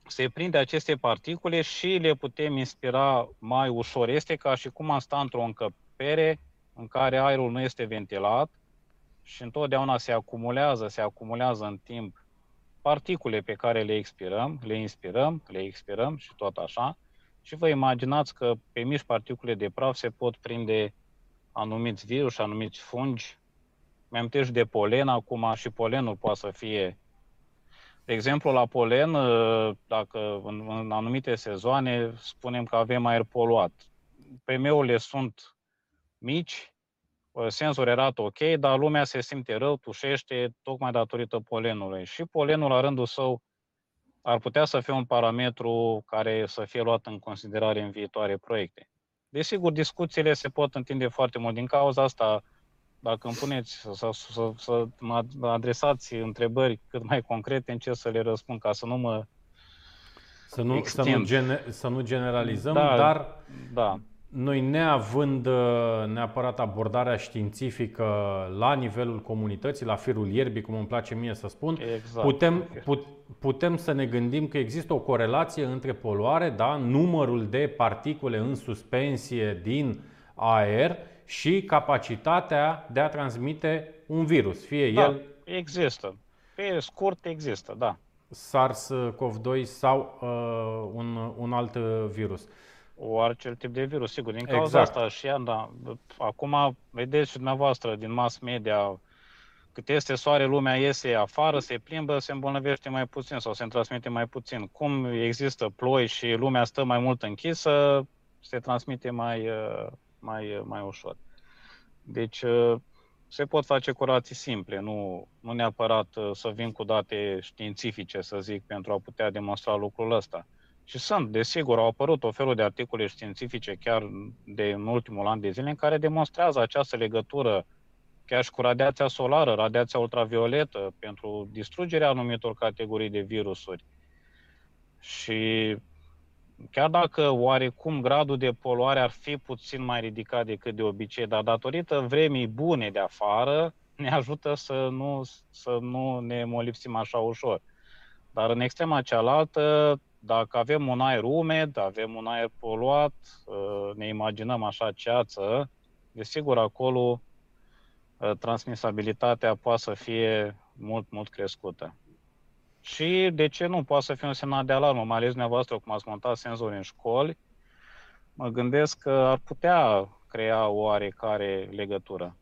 se prinde aceste particule și le putem inspira mai ușor. Este ca și cum am sta într-o încăpere în care aerul nu este ventilat și întotdeauna se acumulează, se acumulează în timp particule pe care le expirăm, le inspirăm, le expirăm și tot așa. Și vă imaginați că pe mici particule de praf se pot prinde anumiți virus, anumiți fungi. Mi-am de polen acum și polenul poate să fie de exemplu, la polen, dacă în, în anumite sezoane spunem că avem aer poluat, PM-urile sunt mici, senzorul arată ok, dar lumea se simte rău, tușește, tocmai datorită polenului. Și polenul, la rândul său, ar putea să fie un parametru care să fie luat în considerare în viitoare proiecte. Desigur, discuțiile se pot întinde foarte mult. Din cauza asta, dacă îmi puneți să, să, să, să mă adresați întrebări cât mai concrete, încerc să le răspund ca să nu mă să nu, să nu, gene, să nu generalizăm, da, dar da. Noi neavând uh, neapărat abordarea științifică la nivelul comunității, la firul ierbii, cum îmi place mie să spun, exact. putem, put, putem să ne gândim că există o corelație între poluare, da, numărul de particule în suspensie din aer și capacitatea de a transmite un virus, fie da, el... există. Pe scurt există, da. SARS-CoV-2 sau uh, un, un alt virus orice tip de virus, sigur. Din cauza exact. asta și da, acum vedeți și dumneavoastră din mass media cât este soare, lumea iese afară, se plimbă, se îmbolnăvește mai puțin sau se transmite mai puțin. Cum există ploi și lumea stă mai mult închisă, se transmite mai, mai, mai ușor. Deci se pot face curații simple, nu, nu neapărat să vin cu date științifice, să zic, pentru a putea demonstra lucrul ăsta. Și sunt, desigur, au apărut o felul de articole științifice chiar de în ultimul an de zile în care demonstrează această legătură chiar și cu radiația solară, radiația ultravioletă, pentru distrugerea anumitor categorii de virusuri. Și chiar dacă oarecum gradul de poluare ar fi puțin mai ridicat decât de obicei, dar datorită vremii bune de afară, ne ajută să nu, să nu ne molipsim așa ușor. Dar în extrema cealaltă, dacă avem un aer umed, avem un aer poluat, uh, ne imaginăm așa ceață, desigur acolo uh, transmisabilitatea poate să fie mult, mult crescută. Și de ce nu? Poate să fie un semnal de alarmă, mai ales dumneavoastră, cum ați montat senzori în școli, mă gândesc că ar putea crea o oarecare legătură.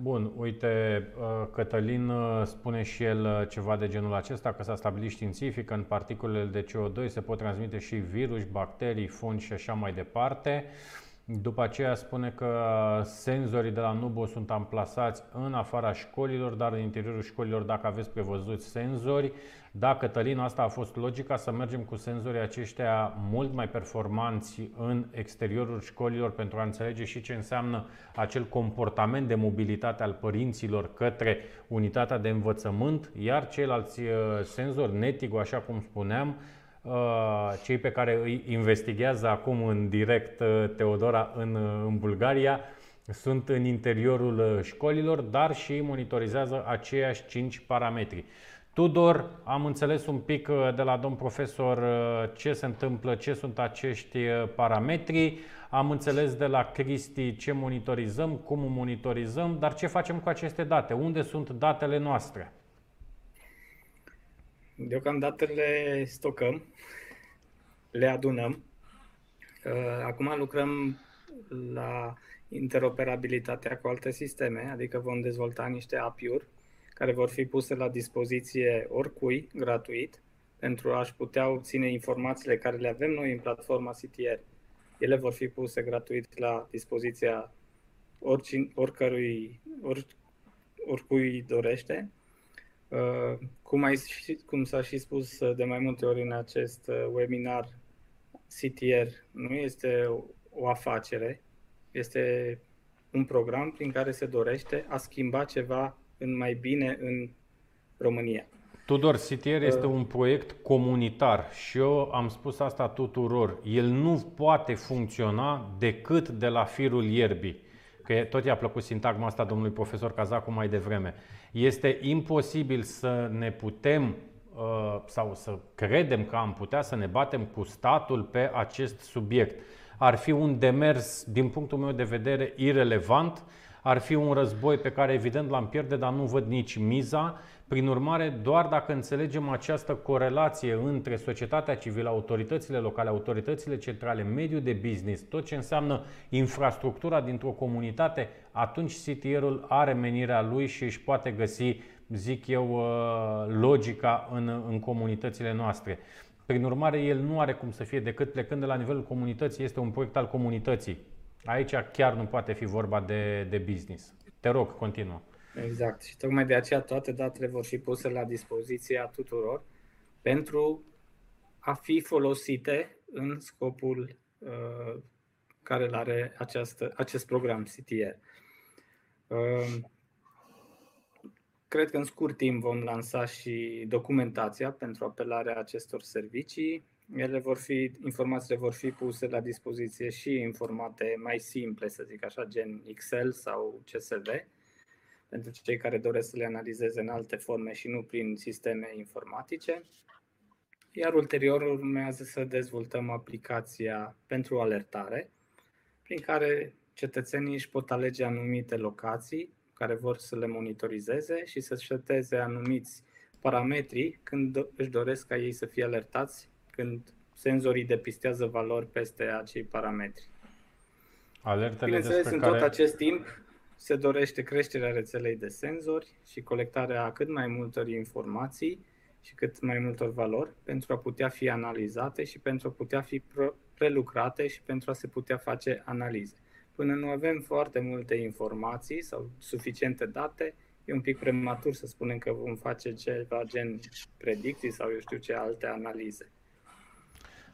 Bun, uite, uh, Cătălin uh, spune și el uh, ceva de genul acesta, că s-a stabilit științific că în particulele de CO2 se pot transmite și virus, bacterii, fungi și așa mai departe. După aceea spune că senzorii de la Nubo sunt amplasați în afara școlilor, dar în interiorul școlilor, dacă aveți prevăzuți senzori, da, Cătălin, asta a fost logica să mergem cu senzorii aceștia mult mai performanți în exteriorul școlilor pentru a înțelege și ce înseamnă acel comportament de mobilitate al părinților către unitatea de învățământ, iar ceilalți uh, senzori, Netigo, așa cum spuneam, uh, cei pe care îi investigează acum în direct uh, Teodora în, în Bulgaria, sunt în interiorul școlilor, dar și monitorizează aceiași 5 parametri. Tudor, am înțeles un pic uh, de la domn profesor uh, ce se întâmplă, ce sunt acești uh, parametri. Am înțeles de la Cristi ce monitorizăm, cum monitorizăm, dar ce facem cu aceste date? Unde sunt datele noastre? Deocamdată le stocăm, le adunăm. Acum lucrăm la interoperabilitatea cu alte sisteme, adică vom dezvolta niște API-uri care vor fi puse la dispoziție oricui gratuit pentru a-și putea obține informațiile care le avem noi în platforma CTR. Ele vor fi puse gratuit la dispoziția oricine, oricărui, or, oricui dorește. Uh, cum, ai, cum s-a și spus de mai multe ori în acest uh, webinar, CTR nu este o afacere, este un program prin care se dorește a schimba ceva în mai bine în România. Tudor, CTR este uh. un proiect comunitar și eu am spus asta tuturor. El nu poate funcționa decât de la firul ierbii. Că tot i-a plăcut sintagma asta domnului profesor Cazacu mai devreme. Este imposibil să ne putem uh, sau să credem că am putea să ne batem cu statul pe acest subiect. Ar fi un demers, din punctul meu de vedere, irelevant ar fi un război pe care evident l-am pierde, dar nu văd nici miza, Prin urmare, doar dacă înțelegem această corelație între societatea civilă, autoritățile locale, autoritățile centrale, mediul de business, tot ce înseamnă infrastructura dintr-o comunitate, atunci CTR-ul are menirea lui și își poate găsi, zic eu, uh, logica în, în comunitățile noastre. Prin urmare, el nu are cum să fie decât plecând de la nivelul comunității, este un proiect al comunității. Aici chiar nu poate fi vorba de, de business. Te rog, continuă. Exact. Și tocmai de aceea toate datele vor fi puse la dispoziția tuturor pentru a fi folosite în scopul uh, care îl are această, acest program CTR. Uh, cred că în scurt timp vom lansa și documentația pentru apelarea acestor servicii. Ele vor fi, informațiile vor fi puse la dispoziție și în formate mai simple, să zic așa, gen Excel sau CSV pentru cei care doresc să le analizeze în alte forme și nu prin sisteme informatice. Iar ulterior urmează să dezvoltăm aplicația pentru alertare, prin care cetățenii își pot alege anumite locații care vor să le monitorizeze și să seteze anumiți parametri când își doresc ca ei să fie alertați când senzorii depistează valori peste acei parametri. Alertele Bineînțeles, în care... tot acest timp, se dorește creșterea rețelei de senzori și colectarea cât mai multor informații și cât mai multor valori pentru a putea fi analizate și pentru a putea fi prelucrate și pentru a se putea face analize. Până nu avem foarte multe informații sau suficiente date, e un pic prematur să spunem că vom face ceva gen predicții sau eu știu ce alte analize.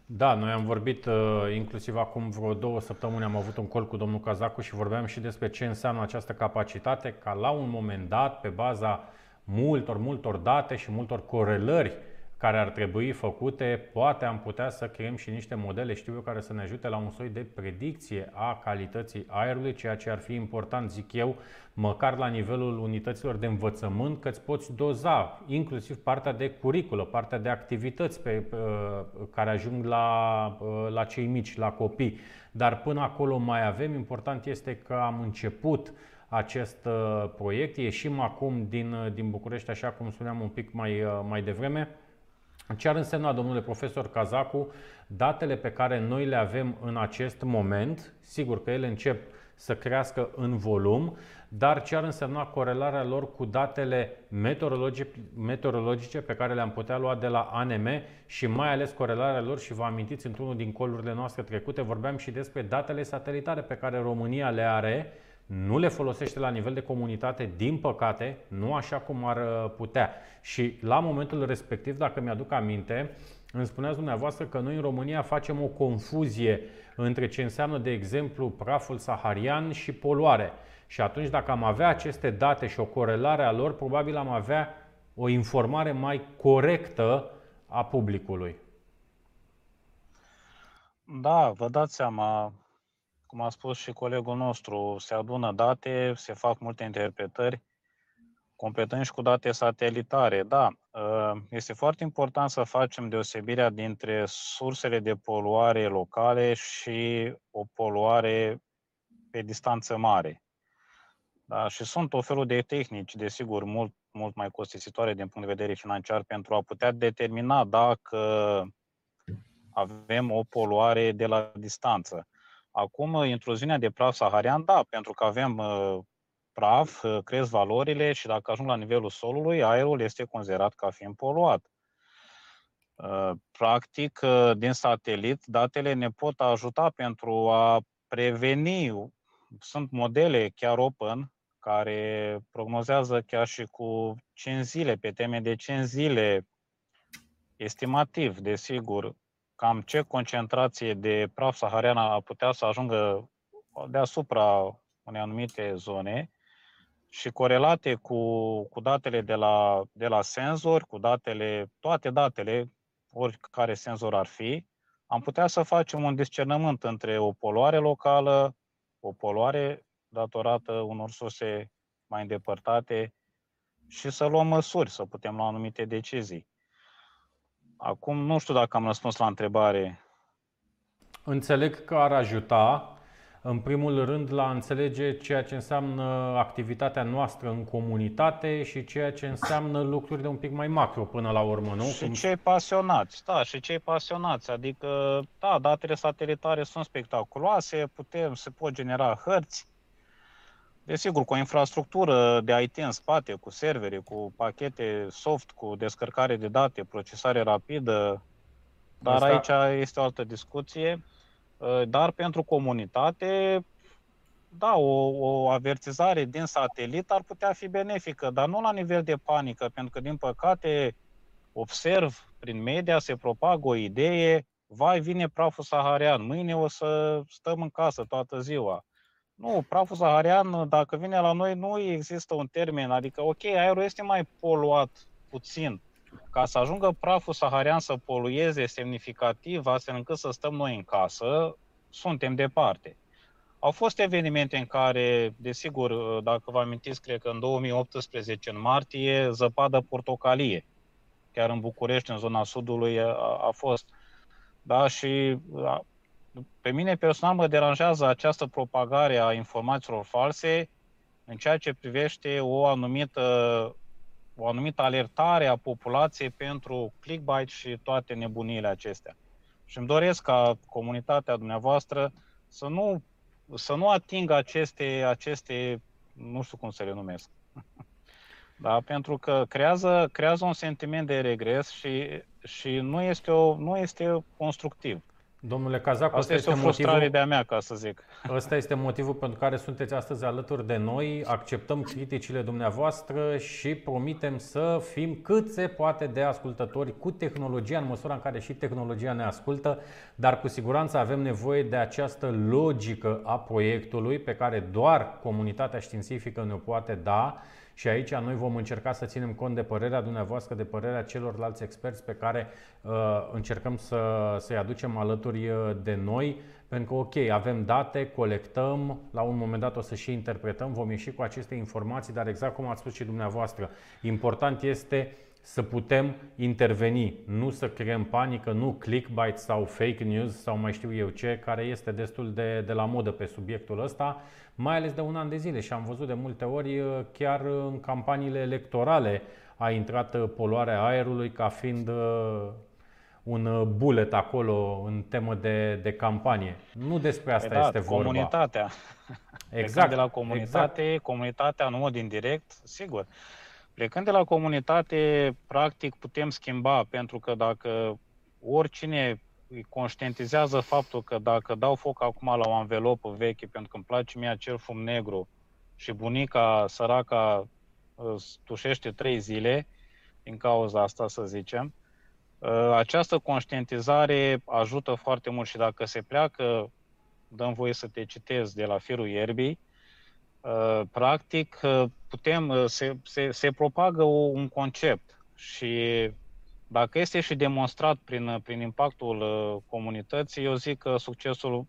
Da, noi am vorbit uh, inclusiv acum vreo două săptămâni, am avut un col cu domnul Cazacu și vorbeam și despre ce înseamnă această capacitate ca la un moment dat, pe baza multor, multor date și multor corelări care ar trebui făcute, poate am putea să creăm și niște modele, știu eu, care să ne ajute la un soi de predicție a calității aerului, ceea ce ar fi important, zic eu, măcar la nivelul unităților de învățământ, că îți poți doza inclusiv partea de curiculă, partea de activități pe, pe, care ajung la, la cei mici, la copii. Dar până acolo mai avem. Important este că am început acest uh, proiect. Ieșim acum din, din București, așa cum spuneam un pic mai, uh, mai devreme. Ce ar însemna, domnule profesor Cazacu, datele pe care noi le avem în acest moment, sigur că ele încep să crească în volum, dar ce ar însemna corelarea lor cu datele meteorologice pe care le-am putea lua de la ANM și mai ales corelarea lor și vă amintiți într-unul din colurile noastre trecute, vorbeam și despre datele satelitare pe care România le are, nu le folosește la nivel de comunitate, din păcate, nu așa cum ar uh, putea. Și la momentul respectiv, dacă mi-aduc aminte, îmi spuneați dumneavoastră că noi în România facem o confuzie între ce înseamnă, de exemplu, praful saharian și poluare. Și atunci, dacă am avea aceste date și o corelare a lor, probabil am avea o informare mai corectă a publicului. Da, vă dați seama, cum a spus și colegul nostru, se adună date, se fac multe interpretări, completăm și cu date satelitare. Da, ă, este foarte important să facem deosebirea dintre sursele de poluare locale și o poluare pe distanță mare. Da, și sunt o felul de tehnici, desigur, mult, mult mai costisitoare din punct de vedere financiar pentru a putea determina dacă avem o poluare de la distanță. Acum, intruziunea de praf saharian, da, pentru că avem uh, praf, uh, cresc valorile și dacă ajung la nivelul solului, aerul este considerat ca fiind poluat. Uh, practic, din satelit, datele ne pot ajuta pentru a preveni. Sunt modele chiar open care prognozează chiar și cu 5 zile, pe teme de 5 zile, estimativ, desigur, cam ce concentrație de praf saharian ar putea să ajungă deasupra unei anumite zone și corelate cu, cu datele de la, de la senzor, cu datele, toate datele, oricare senzor ar fi, am putea să facem un discernământ între o poluare locală, o poluare datorată unor surse mai îndepărtate și să luăm măsuri, să putem lua anumite decizii. Acum nu știu dacă am răspuns la întrebare. Înțeleg că ar ajuta. în primul rând la a înțelege ceea ce înseamnă activitatea noastră în comunitate și ceea ce înseamnă lucrurile un pic mai macro până la urmă, nu? Și cei pasionați, da, și cei pasionați, adică, da, datele satelitare sunt spectaculoase, putem, se pot genera hărți, Desigur, cu o infrastructură de IT în spate, cu servere, cu pachete soft, cu descărcare de date, procesare rapidă, dar Asta... aici este o altă discuție. Uh, dar pentru comunitate, da, o, o avertizare din satelit ar putea fi benefică, dar nu la nivel de panică, pentru că, din păcate, observ prin media, se propagă o idee, vai, vine praful saharian, mâine o să stăm în casă toată ziua. Nu, praful saharian, dacă vine la noi, nu există un termen, adică, ok, aerul este mai poluat puțin, ca să ajungă praful saharian să polueze semnificativ, astfel încât să stăm noi în casă, suntem departe. Au fost evenimente în care, desigur, dacă vă amintiți, cred că în 2018, în martie, zăpadă portocalie. Chiar în București, în zona sudului, a, a fost. Da, și a, pe mine personal mă deranjează această propagare a informațiilor false în ceea ce privește o anumită o anumită alertare a populației pentru clickbait și toate nebunile acestea. Și îmi doresc ca comunitatea dumneavoastră să nu, să nu atingă aceste, aceste, nu știu cum să le numesc, da? pentru că creează, creează un sentiment de regres și, și nu, este o, nu este constructiv. Domnule Cazacu, asta este, este o frustrare motivul, de-a mea, ca să zic. Ăsta este motivul pentru care sunteți astăzi alături de noi, acceptăm criticile dumneavoastră și promitem să fim cât se poate de ascultători cu tehnologia, în măsura în care și tehnologia ne ascultă, dar cu siguranță avem nevoie de această logică a proiectului pe care doar comunitatea științifică ne poate da și aici noi vom încerca să ținem cont de părerea dumneavoastră, de părerea celorlalți experți pe care uh, încercăm să, să-i aducem alături uh, de noi. Pentru că, ok, avem date, colectăm, la un moment dat o să și interpretăm, vom ieși cu aceste informații, dar exact cum ați spus și dumneavoastră, important este să putem interveni, nu să creăm panică, nu clickbait sau fake news sau mai știu eu ce, care este destul de, de la modă pe subiectul ăsta, mai ales de un an de zile și am văzut de multe ori chiar în campaniile electorale a intrat poluarea aerului ca fiind un bullet acolo în temă de, de campanie. Nu despre asta păi da, este vorba. Comunitatea. Exact. de la comunitate, exact. comunitatea în mod indirect, sigur. Plecând de la comunitate, practic putem schimba, pentru că dacă oricine îi conștientizează faptul că dacă dau foc acum la o anvelopă veche, pentru că îmi place mie acel fum negru și bunica săraca tușește trei zile, din cauza asta să zicem, ă, această conștientizare ajută foarte mult și dacă se pleacă, dăm voie să te citesc de la firul ierbii, ă, practic putem, uh, se, se, se propagă un concept și dacă este și demonstrat prin, uh, prin impactul uh, comunității, eu zic că succesul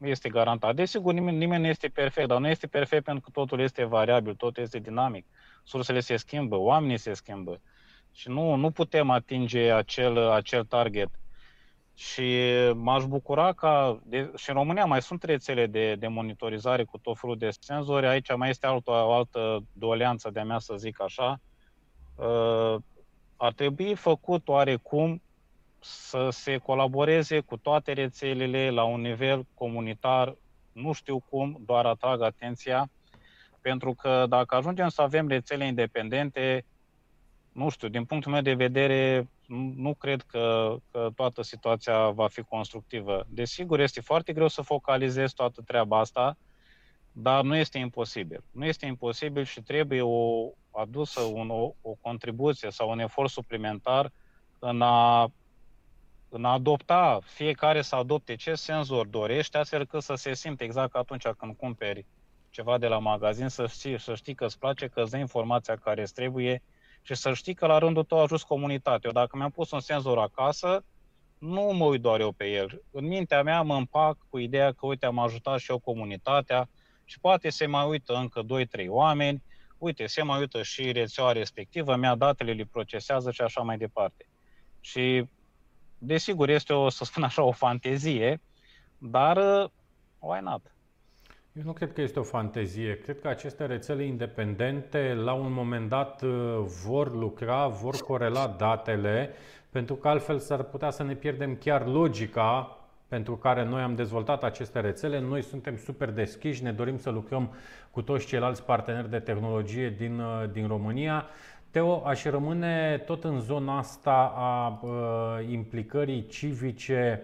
este garantat. Desigur, nimeni, nimeni nu este perfect, dar nu este perfect pentru că totul este variabil, totul este dinamic. Sursele se schimbă, oamenii se schimbă și nu, nu putem atinge acel, acel target și m-aș bucura ca, de, și în România mai sunt rețele de, de monitorizare cu tot felul de senzori, aici mai este altă, o altă doleanță de-a mea să zic așa, uh, ar trebui făcut oarecum să se colaboreze cu toate rețelele la un nivel comunitar, nu știu cum, doar atrag atenția, pentru că dacă ajungem să avem rețele independente, nu știu, din punctul meu de vedere, nu cred că, că toată situația va fi constructivă. Desigur, este foarte greu să focalizezi toată treaba asta, dar nu este imposibil. Nu este imposibil și trebuie o adusă un, o, o contribuție sau un efort suplimentar în a, în a adopta, fiecare să adopte ce senzor dorește, astfel că să se simte exact ca atunci când cumperi ceva de la magazin, să știi, să știi că îți place, că îți dă informația care îți trebuie și să știi că la rândul tău ajuns comunitatea. Eu dacă mi-am pus un senzor acasă, nu mă uit doar eu pe el. În mintea mea mă împac cu ideea că, uite, am ajutat și eu comunitatea și poate se mai uită încă 2-3 oameni, uite, se mai uită și rețeaua respectivă, mi-a datele, le procesează și așa mai departe. Și, desigur, este o, să spun așa, o fantezie, dar why not? Eu nu cred că este o fantezie. Cred că aceste rețele independente la un moment dat uh, vor lucra, vor corela datele, pentru că altfel s-ar putea să ne pierdem chiar logica pentru care noi am dezvoltat aceste rețele. Noi suntem super deschiși, ne dorim să lucrăm cu toți ceilalți parteneri de tehnologie din, uh, din România. Teo, aș rămâne tot în zona asta a uh, implicării civice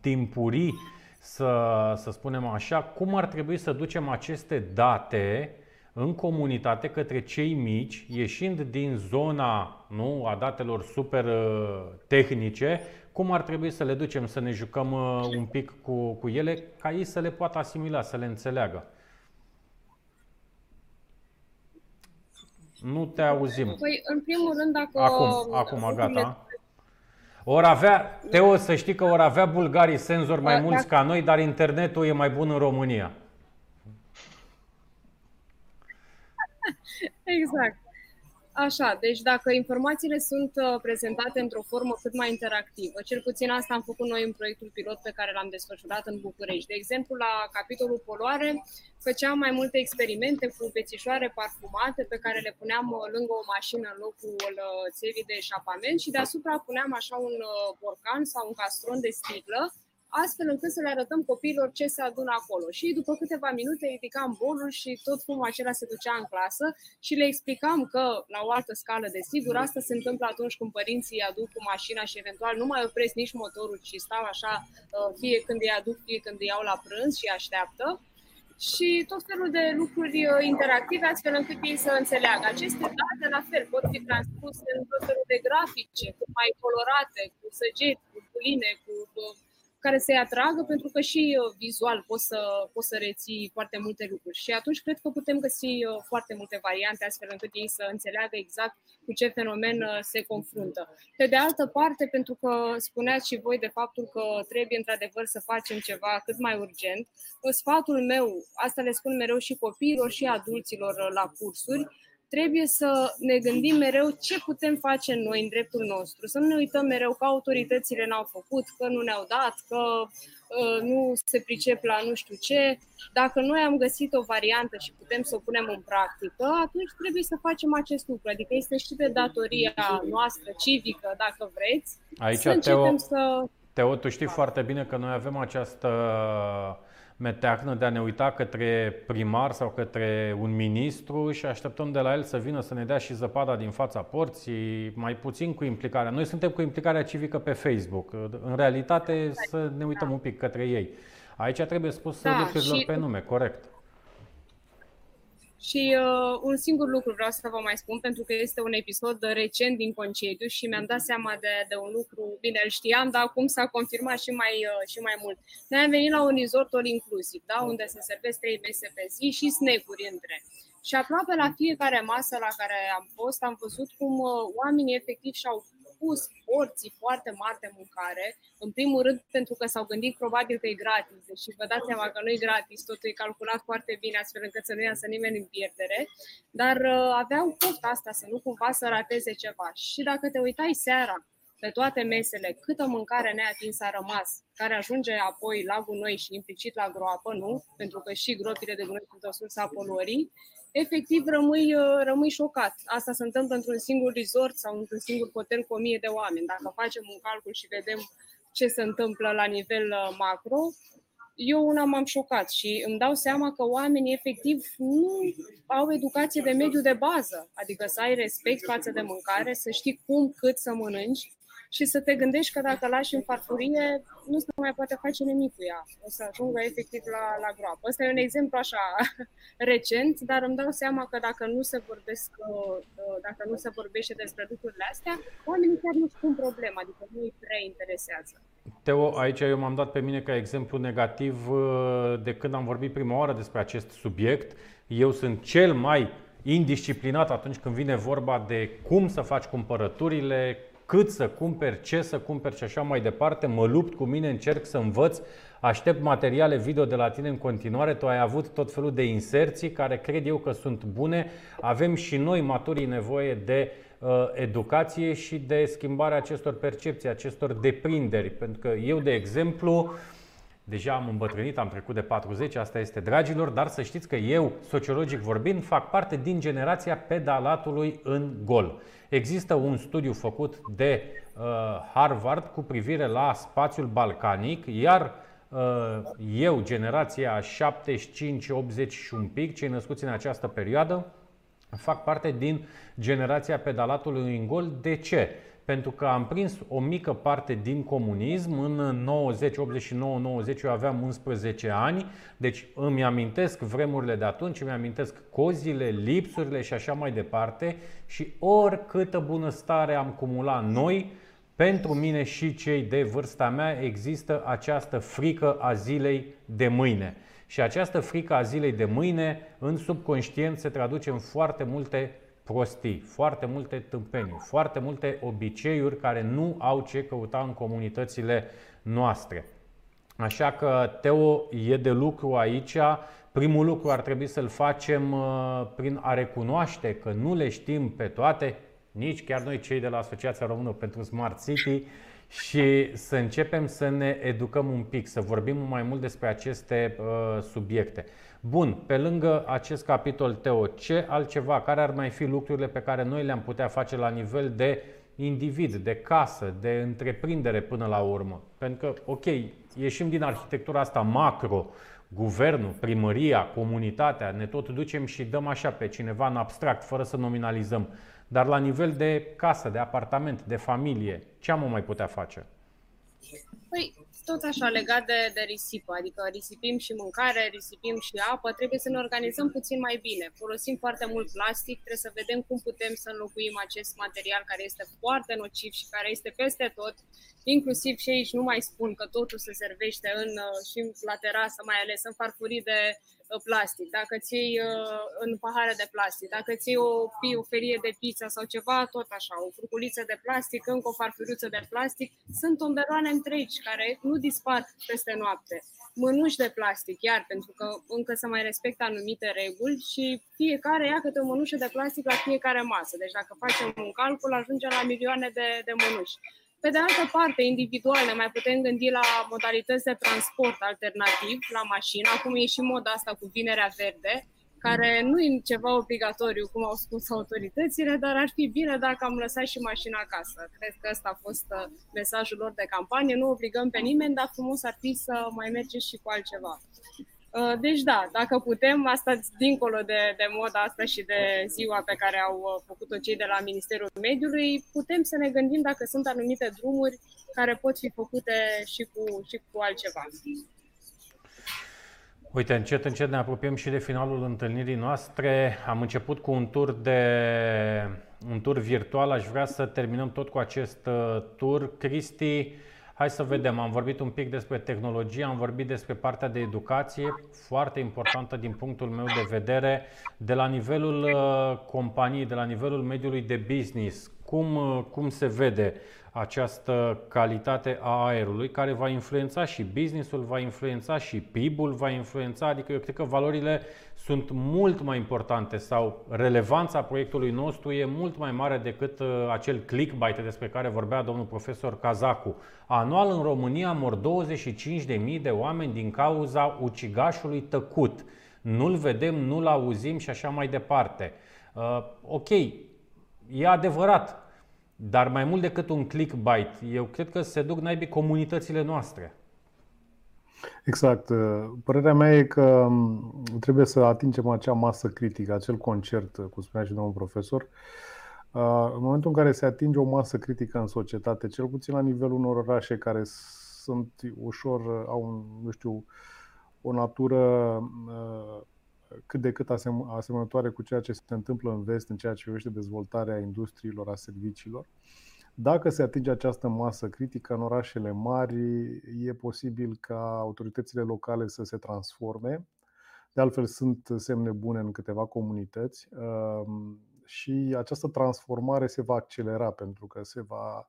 timpurii, să, să spunem așa, cum ar trebui să ducem aceste date în comunitate către cei mici, ieșind din zona nu, a datelor super uh, tehnice, cum ar trebui să le ducem să ne jucăm uh, un pic cu, cu ele, ca ei să le poată asimila, să le înțeleagă. Nu te auzim. Păi, în primul rând, dacă... Acum, acum, gata. Or avea, Teo, să știi că or avea bulgarii senzori mai mulți ca noi, dar internetul e mai bun în România. Exact. Așa, deci dacă informațiile sunt uh, prezentate într-o formă cât mai interactivă, cel puțin asta am făcut noi în proiectul pilot pe care l-am desfășurat în București. De exemplu, la capitolul poluare, făceam mai multe experimente cu bețișoare parfumate pe care le puneam uh, lângă o mașină în locul uh, țevii de eșapament și deasupra puneam așa un borcan sau un castron de sticlă astfel încât să le arătăm copiilor ce se adună acolo. Și după câteva minute ridicam bolul și tot cum acela se ducea în clasă și le explicam că, la o altă scală, desigur, asta se întâmplă atunci când părinții aduc cu mașina și eventual nu mai opresc nici motorul, ci stau așa, uh, fie când îi aduc, fie când îi iau la prânz și așteaptă și tot felul de lucruri uh, interactive, astfel încât ei să înțeleagă. Aceste date, la fel, pot fi transpuse în tot felul de grafice, cu mai colorate, cu săgeți, cu buline, cu uh, care să-i atragă, pentru că și uh, vizual poți să, poți să reții foarte multe lucruri. Și atunci cred că putem găsi uh, foarte multe variante, astfel încât ei să înțeleagă exact cu ce fenomen uh, se confruntă. Pe de altă parte, pentru că spuneați și voi de faptul că trebuie într-adevăr să facem ceva cât mai urgent, sfatul meu, asta le spun mereu și copiilor și adulților la cursuri, trebuie să ne gândim mereu ce putem face noi în dreptul nostru. Să nu ne uităm mereu că autoritățile n-au făcut, că nu ne-au dat, că uh, nu se pricep la nu știu ce. Dacă noi am găsit o variantă și putem să o punem în practică, atunci trebuie să facem acest lucru. Adică este și de datoria noastră civică, dacă vreți, Aici, să Teo, să... Teo, tu știi foarte bine că noi avem această meteahnă de a ne uita către primar sau către un ministru și așteptăm de la el să vină să ne dea și zăpada din fața porții, mai puțin cu implicarea. Noi suntem cu implicarea civică pe Facebook. În realitate să ne uităm un pic către ei. Aici trebuie spus da, lucrurilor și... pe nume, corect. Și uh, un singur lucru vreau să vă mai spun, pentru că este un episod recent din concediu și mi-am dat seama de, de un lucru, bine, îl știam, dar acum s-a confirmat și mai, uh, și mai mult. Noi am venit la un resort all inclusiv, da? unde se servesc trei mese pe zi și snack-uri între. Și aproape la fiecare masă la care am fost, am văzut cum uh, oamenii efectiv și-au pus porții foarte mari de mâncare, în primul rând pentru că s-au gândit probabil că e gratis, și vă dați seama că nu e gratis, totul e calculat foarte bine astfel încât să nu iasă nimeni în pierdere, dar uh, aveau pofta asta să nu cumva să rateze ceva. Și dacă te uitai seara pe toate mesele, câtă mâncare neatinsă a rămas, care ajunge apoi la gunoi și implicit la groapă, nu? Pentru că și gropile de gunoi sunt o sursă a poluării, efectiv rămâi, uh, rămâi șocat. Asta se întâmplă într-un singur resort sau într-un singur hotel cu o mie de oameni. Dacă facem un calcul și vedem ce se întâmplă la nivel uh, macro, eu una m-am șocat și îmi dau seama că oamenii efectiv nu au educație de mediu de bază, adică să ai respect față de mâncare, să știi cum, cât să mănânci și să te gândești că dacă lași în farfurie, nu se mai poate face nimic cu ea. O să ajungă efectiv la, la groapă. Ăsta e un exemplu așa recent, dar îmi dau seama că dacă nu se vorbesc, uh, dacă nu se vorbește despre lucrurile astea, oamenii chiar nu spun problema, adică nu îi prea interesează. Teo, aici eu m-am dat pe mine ca exemplu negativ uh, de când am vorbit prima oară despre acest subiect. Eu sunt cel mai indisciplinat atunci când vine vorba de cum să faci cumpărăturile, cât să cumperi, ce să cumperi și așa mai departe. Mă lupt cu mine, încerc să învăț, aștept materiale video de la tine în continuare. Tu ai avut tot felul de inserții care cred eu că sunt bune. Avem și noi, maturii, nevoie de uh, educație și de schimbarea acestor percepții, acestor deprinderi. Pentru că eu, de exemplu, Deja am îmbătrânit, am trecut de 40, asta este dragilor, dar să știți că eu, sociologic vorbind, fac parte din generația pedalatului în gol. Există un studiu făcut de uh, Harvard cu privire la spațiul balcanic, iar uh, eu, generația 75, 80 și un pic, cei născuți în această perioadă, fac parte din generația pedalatului în gol. De ce? Pentru că am prins o mică parte din comunism. În 90, 89, 90, eu aveam 11 ani, deci îmi amintesc vremurile de atunci, îmi amintesc cozile, lipsurile și așa mai departe. Și oricâtă bunăstare am cumulat noi, pentru mine și cei de vârsta mea există această frică a zilei de mâine. Și această frică a zilei de mâine în subconștient se traduce în foarte multe prostii, foarte multe tâmpenii, foarte multe obiceiuri care nu au ce căuta în comunitățile noastre. Așa că, Teo, e de lucru aici. Primul lucru ar trebui să-l facem uh, prin a recunoaște că nu le știm pe toate, nici chiar noi cei de la Asociația Română pentru Smart City, și să începem să ne educăm un pic, să vorbim mai mult despre aceste uh, subiecte. Bun, pe lângă acest capitol Teo, ce altceva, care ar mai fi lucrurile pe care noi le-am putea face la nivel de individ, de casă, de întreprindere până la urmă? Pentru că, ok, ieșim din arhitectura asta macro, guvernul, primăria, comunitatea, ne tot ducem și dăm așa pe cineva în abstract, fără să nominalizăm. Dar la nivel de casă, de apartament, de familie, ce am mai putea face? Păi, tot așa legat de, de risipă, adică risipim și mâncare, risipim și apă, trebuie să ne organizăm puțin mai bine. Folosim foarte mult plastic, trebuie să vedem cum putem să înlocuim acest material care este foarte nociv și care este peste tot, inclusiv și aici nu mai spun că totul se servește în, și la terasă, mai ales în farfurii de Uh, plastic, dacă ți iei uh, în pahare de plastic, dacă ți iei o, o felie de pizza sau ceva, tot așa, o furculiță de plastic, încă o farfuriuță de plastic, sunt tomberoane întregi care nu dispar peste noapte. Mânuși de plastic, iar pentru că încă se mai respectă anumite reguli și fiecare ia câte o mânușă de plastic la fiecare masă. Deci dacă facem un calcul, ajungem la milioane de, de mânuși. Pe de altă parte, individual, ne mai putem gândi la modalități de transport alternativ la mașină. Acum e și moda asta cu vinerea verde, care nu e ceva obligatoriu, cum au spus autoritățile, dar ar fi bine dacă am lăsat și mașina acasă. Cred că ăsta a fost uh, mesajul lor de campanie. Nu obligăm pe nimeni, dar frumos ar fi să mai mergeți și cu altceva. Uh, deci da, dacă putem, asta dincolo de, de moda asta și de ziua pe care au uh, făcut-o cei de la Ministerul Mediului, putem să ne gândim dacă sunt anumite drumuri care pot fi făcute și cu, și cu altceva. Uite, încet, încet ne apropiem și de finalul întâlnirii noastre. Am început cu un tur de un tur virtual. Aș vrea să terminăm tot cu acest uh, tur. Cristi, Hai să vedem, am vorbit un pic despre tehnologie, am vorbit despre partea de educație, foarte importantă din punctul meu de vedere, de la nivelul uh, companiei, de la nivelul mediului de business, cum, uh, cum se vede această calitate a aerului care va influența și businessul, va influența și PIB-ul, va influența, adică eu cred că valorile sunt mult mai importante sau relevanța proiectului nostru e mult mai mare decât uh, acel clickbait despre care vorbea domnul profesor Cazacu. Anual în România mor 25.000 de oameni din cauza ucigașului tăcut. Nu-l vedem, nu-l auzim și așa mai departe. Uh, ok, e adevărat, dar mai mult decât un clickbait, eu cred că se duc naibii comunitățile noastre. Exact. Părerea mea e că trebuie să atingem acea masă critică, acel concert, cum spunea și domnul profesor. În momentul în care se atinge o masă critică în societate, cel puțin la nivelul unor orașe care sunt ușor, au, nu știu, o natură cât de cât asemănătoare cu ceea ce se întâmplă în vest în ceea ce privește dezvoltarea industriilor, a serviciilor. Dacă se atinge această masă critică în orașele mari, e posibil ca autoritățile locale să se transforme. De altfel, sunt semne bune în câteva comunități um, și această transformare se va accelera pentru că se va,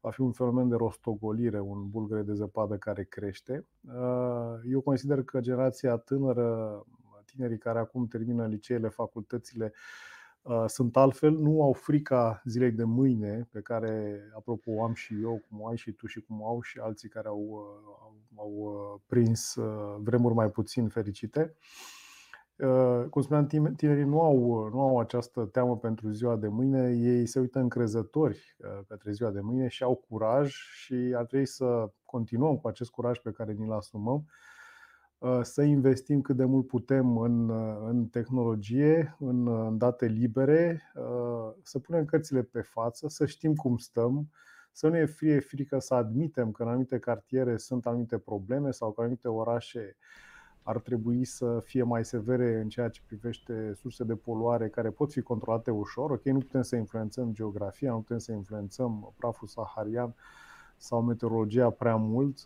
va fi un fenomen de rostogolire, un bulgăre de zăpadă care crește. Uh, eu consider că generația tânără tinerii care acum termină liceele, facultățile, uh, sunt altfel, nu au frica zilei de mâine, pe care, apropo, am și eu, cum ai și tu și cum au și alții care au, uh, au, au uh, prins vremuri mai puțin fericite. Cum spuneam, tinerii nu au, nu au această teamă pentru ziua de mâine, ei se uită încrezători către ziua de mâine și au curaj și ar trebui să continuăm cu acest curaj pe care ni-l asumăm. Uh, să investim cât de mult putem în, uh, în tehnologie, în, uh, în date libere, să punem cărțile pe față, să știm cum stăm, să nu ne fie frică să admitem că în anumite cartiere sunt anumite probleme sau că în anumite orașe ar trebui să fie mai severe în ceea ce privește surse de poluare care pot fi controlate ușor. Ok, nu putem să influențăm geografia, nu putem să influențăm praful saharian sau meteorologia prea mult.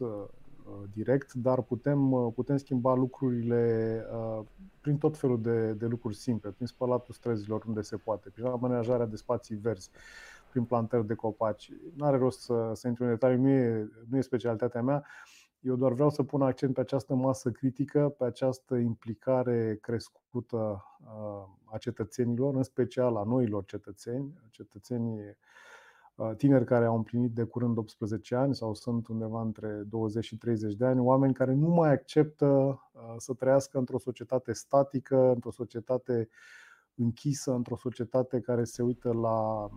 Uh, direct, dar putem, uh, putem schimba lucrurile uh, prin tot felul de, de lucruri simple, prin spălatul străzilor unde se poate, prin amenajarea de spații verzi, prin plantări de copaci. Nu are rost să, să intru în detalii, nu e, nu e specialitatea mea. Eu doar vreau să pun accent pe această masă critică, pe această implicare crescută a cetățenilor, în special a noilor cetățeni, cetățenii Uh, tineri care au împlinit de curând 18 ani sau sunt undeva între 20 și 30 de ani, oameni care nu mai acceptă uh, să trăiască într-o societate statică, într-o societate închisă, într-o societate care se uită la,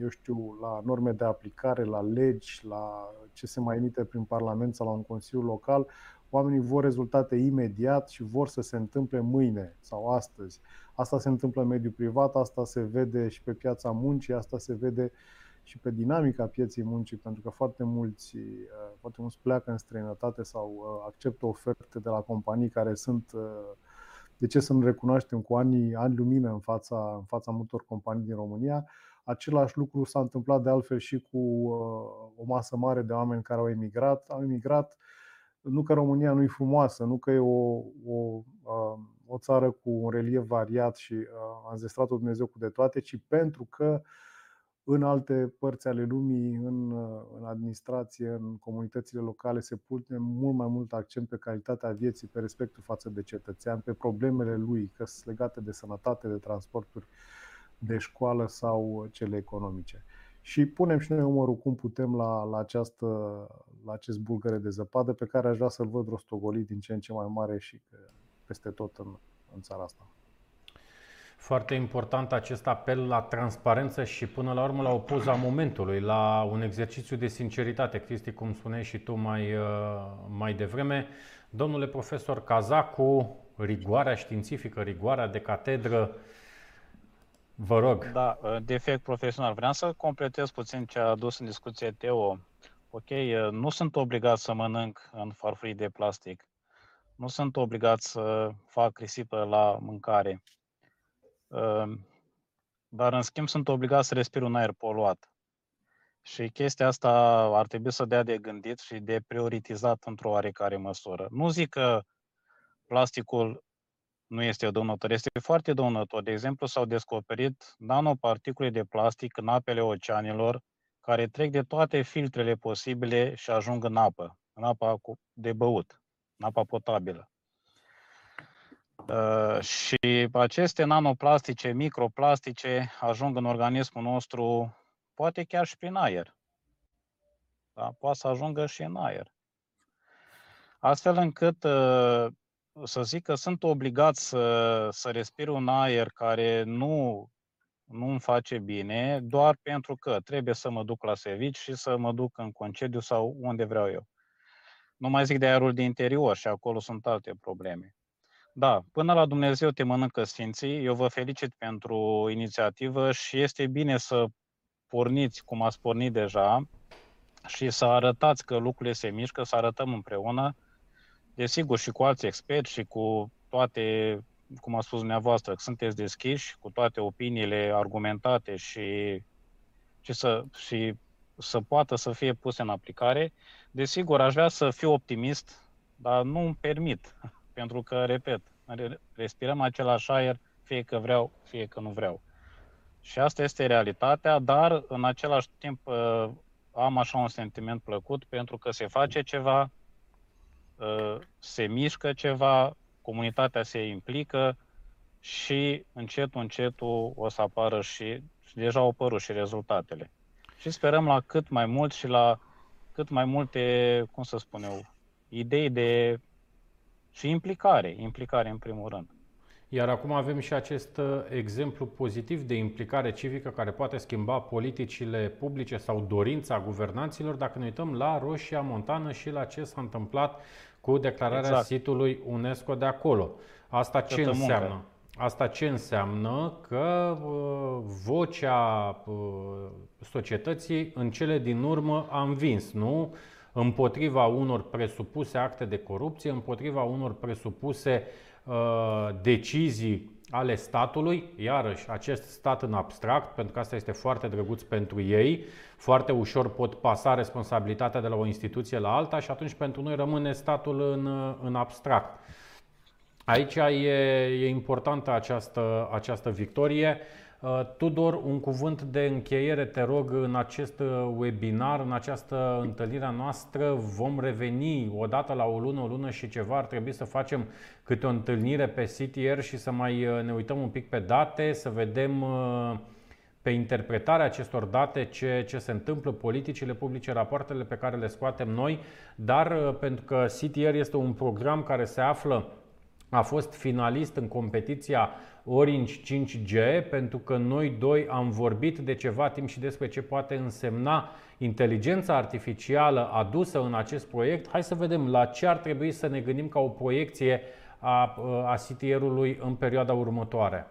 eu știu, la norme de aplicare, la legi, la ce se mai emite prin Parlament sau la un Consiliu local. Oamenii vor rezultate imediat și vor să se întâmple mâine sau astăzi. Asta se întâmplă în mediul privat, asta se vede și pe piața muncii, asta se vede uh, și pe dinamica pieței muncii, pentru că foarte mulți, uh, foarte mulți pleacă în străinătate sau uh, acceptă oferte de la companii care sunt, uh, de ce să nu recunoaștem, cu ani, ani lumină în fața, în fața multor companii din România. Același lucru s-a întâmplat de altfel și cu o masă mare de oameni care au emigrat. Au emigrat nu că România nu e frumoasă, nu că e o, o, o țară cu un relief variat și a înzestrat-o Dumnezeu cu de toate, ci pentru că uh, în alte părți ale lumii, în, în administrație, în comunitățile locale, se pune mult mai mult accent pe calitatea vieții, pe respectul față de cetățean, pe problemele lui, că sunt legate de sănătate, de transporturi, de școală sau cele economice. Și punem și noi umărul cum putem la, la, această, la acest bulgăre de zăpadă pe care aș vrea să-l văd rostogolit din ce în ce mai mare și peste tot în, în țara asta. Foarte important acest apel la transparență și până la urmă la o poză a momentului, la un exercițiu de sinceritate, Cristi, cum spuneai și tu mai, uh, mai devreme. Domnule profesor Cazacu, rigoarea științifică, rigoarea de catedră, vă rog. Da, uh, defect profesional. Vreau să completez puțin ce a adus în discuție Teo. Ok, uh, nu sunt obligat să mănânc în farfurii de plastic. Nu sunt obligat să fac risipă la mâncare Ehm, dar în schimb sunt obligat să respir un aer poluat. Și chestia asta ar trebui să dea de gândit și de prioritizat într-o oarecare măsură. Nu zic că plasticul nu este dăunător, este foarte dăunător. De exemplu, s-au descoperit nanoparticule de plastic în apele oceanilor care trec de toate filtrele posibile și ajung în apă, în apa de băut, în apa potabilă. Uh, și aceste nanoplastice, microplastice ajung în organismul nostru poate chiar și prin aer. Da? Poate să ajungă și în aer. Astfel încât uh, să zic că sunt obligat să, să respir un aer care nu, nu îmi face bine, doar pentru că trebuie să mă duc la servici și să mă duc în concediu sau unde vreau eu. Nu mai zic de aerul de interior și acolo sunt alte probleme. Da, până la Dumnezeu te mănâncă Sfinții. Eu vă felicit pentru inițiativă și este bine să porniți cum ați pornit deja și să arătați că lucrurile se mișcă, să arătăm împreună, desigur și cu alți experți și cu toate, cum a spus dumneavoastră, că sunteți deschiși, cu toate opiniile argumentate și, și, să, și să poată să fie puse în aplicare. Desigur, aș vrea să fiu optimist, dar nu îmi permit pentru că, repet, respirăm același aer, fie că vreau, fie că nu vreau. Și asta este realitatea, dar în același timp uh, am așa un sentiment plăcut pentru că se face ceva, uh, se mișcă ceva, comunitatea se implică și încetul, încetul o să apară și, și deja au apărut și rezultatele. Și sperăm la cât mai mult și la cât mai multe, cum să spun eu, idei de Și implicare, implicare în primul rând. Iar acum avem și acest uh, exemplu pozitiv de implicare civică care poate schimba politicile publice sau dorința guvernanților dacă ne uităm la Roșia Montană și la ce s-a întâmplat cu declararea exact. sitului UNESCO de acolo. Asta ce Toată înseamnă? Muncă. Asta ce înseamnă? Că uh, vocea uh, societății în cele din urmă a învins, nu? Împotriva unor presupuse acte de corupție, împotriva unor presupuse uh, decizii ale statului, iarăși acest stat în abstract, pentru că asta este foarte drăguț pentru ei, foarte ușor pot pasa responsabilitatea de la o instituție la alta și atunci pentru noi rămâne statul în, în abstract. Aici e, e importantă această, această victorie. Uh, Tudor, un cuvânt de încheiere, te rog, în acest uh, webinar, în această întâlnire noastră. Vom reveni odată la o lună, o lună și ceva. Ar trebui să facem câte o întâlnire pe CTR și să mai uh, ne uităm un pic pe date, să vedem pe interpretarea acestor date ce, ce se întâmplă, politicile publice, rapoartele pe care le scoatem noi, dar pentru că CTR este un program care se află a fost finalist în competiția Orange 5G pentru că noi doi am vorbit de ceva timp și despre ce poate însemna inteligența artificială adusă în acest proiect. Hai să vedem la ce ar trebui să ne gândim ca o proiecție a, a CTR-ului în perioada următoare.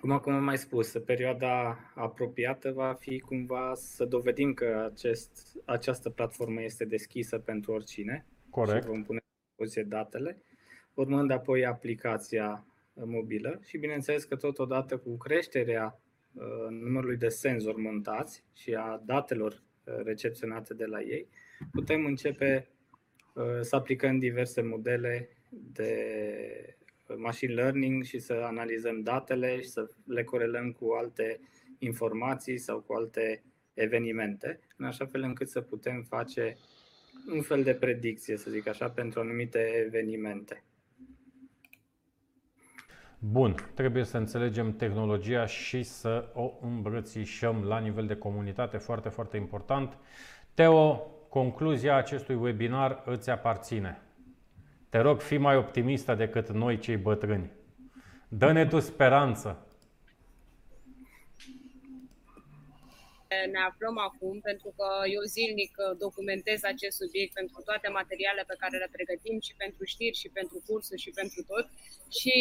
Cum acum am mai spus, perioada apropiată va fi cumva să dovedim că acest, această platformă este deschisă pentru oricine. Corect. Și vom pune dispoziție datele, urmând apoi aplicația uh, mobilă și bineînțeles că totodată cu creșterea uh, numărului de senzori montați și a datelor uh, recepționate de la ei, putem începe să aplicăm diverse modele de machine learning și să analizăm datele și să le corelăm cu alte informații sau cu alte evenimente, în așa fel încât să putem face un fel de predicție, să zic așa, pentru anumite evenimente. Bun, trebuie să înțelegem tehnologia și să o îmbrățișăm la nivel de comunitate, foarte, foarte important. Teo, concluzia acestui webinar îți aparține. Te rog, fii mai optimistă decât noi cei bătrâni. Dă-ne tu speranță. Ne aflăm acum, pentru că eu zilnic uh, documentez acest subiect pentru toate materialele pe care le pregătim și pentru știri și pentru cursuri și pentru tot. Și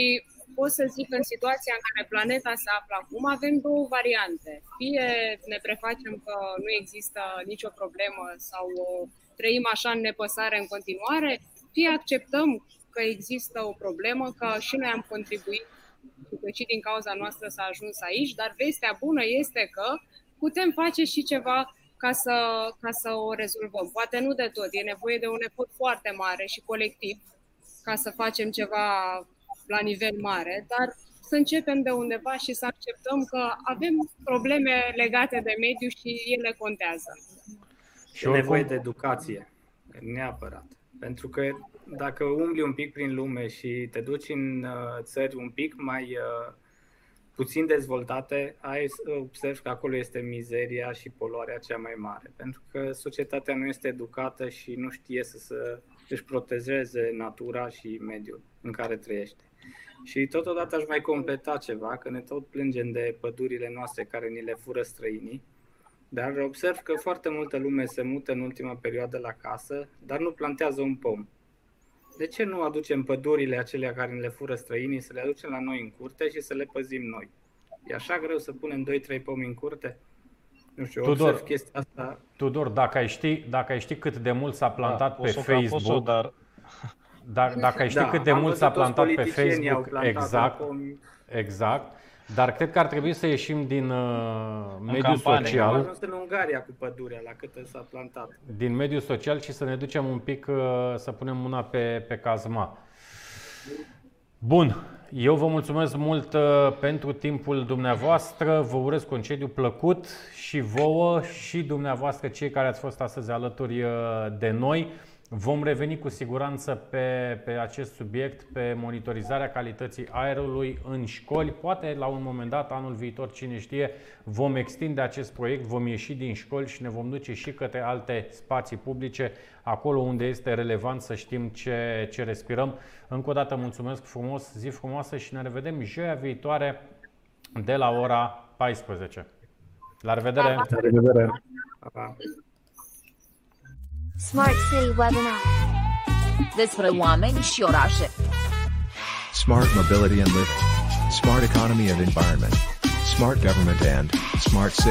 pot să zic că în situația în care planeta se află acum avem două variante. Fie ne prefacem că nu există nicio problemă sau trăim așa în nepăsare în continuare, fie acceptăm că există o problemă, că și noi am contribuit că și din cauza noastră s-a ajuns aici, dar vestea bună este că putem face și ceva ca să, ca să o rezolvăm. Poate nu de tot, e nevoie de un efort foarte mare și colectiv ca să facem ceva la nivel mare, dar să începem de undeva și să acceptăm că avem probleme legate de mediu și ele contează. Și e nevoie de educație, neapărat. Pentru că dacă umbli un pic prin lume și te duci în uh, țări un pic mai uh, puțin dezvoltate, ai observ că acolo este mizeria și poluarea cea mai mare, pentru că societatea nu este educată și nu știe să, să își protejeze natura și mediul în care trăiește. Și totodată aș mai completa ceva, că ne tot plângem de pădurile noastre care ni le fură străinii, dar observ că foarte multă lume se mută în ultima perioadă la casă, dar nu plantează un pom. De ce nu aducem pădurile acelea care ne le fură străinii, să le aducem la noi în curte și să le păzim noi? E așa greu să punem 2-3 pomi în curte? Nu știu, Tudor, observ chestia asta. Tudor, dacă ai ști, dacă ai ști cât de mult s-a plantat da, pe Facebook, dar... Dar, dacă ai ști da, cât de mult s-a plantat pe Facebook, exact, exact, dar cred că ar trebui să ieșim din uh, mediul campanie. social. Am ajuns în Ungaria cu pădurea, la cât s-a plantat. Din mediul social și să ne ducem un pic, uh, să punem mâna pe, pe cazma. Bun, eu vă mulțumesc mult uh, pentru timpul dumneavoastră, vă urez concediu plăcut și vouă și dumneavoastră cei care ați fost astăzi alături uh, de noi. Vom reveni cu siguranță pe, pe acest subiect, pe monitorizarea calității aerului în școli. Poate la un moment dat, anul viitor, cine știe, vom extinde acest proiect, vom ieși din școli și ne vom duce și către alte spații publice, acolo unde este relevant să știm ce, ce respirăm. Încă o dată mulțumesc frumos, zi frumoasă și ne revedem joia viitoare de la ora 14. La revedere! La revedere! Pa, pa. Smart City Webinar. Despre oameni și orașe. Smart mobility and living. Smart economy and environment. Smart government and smart city.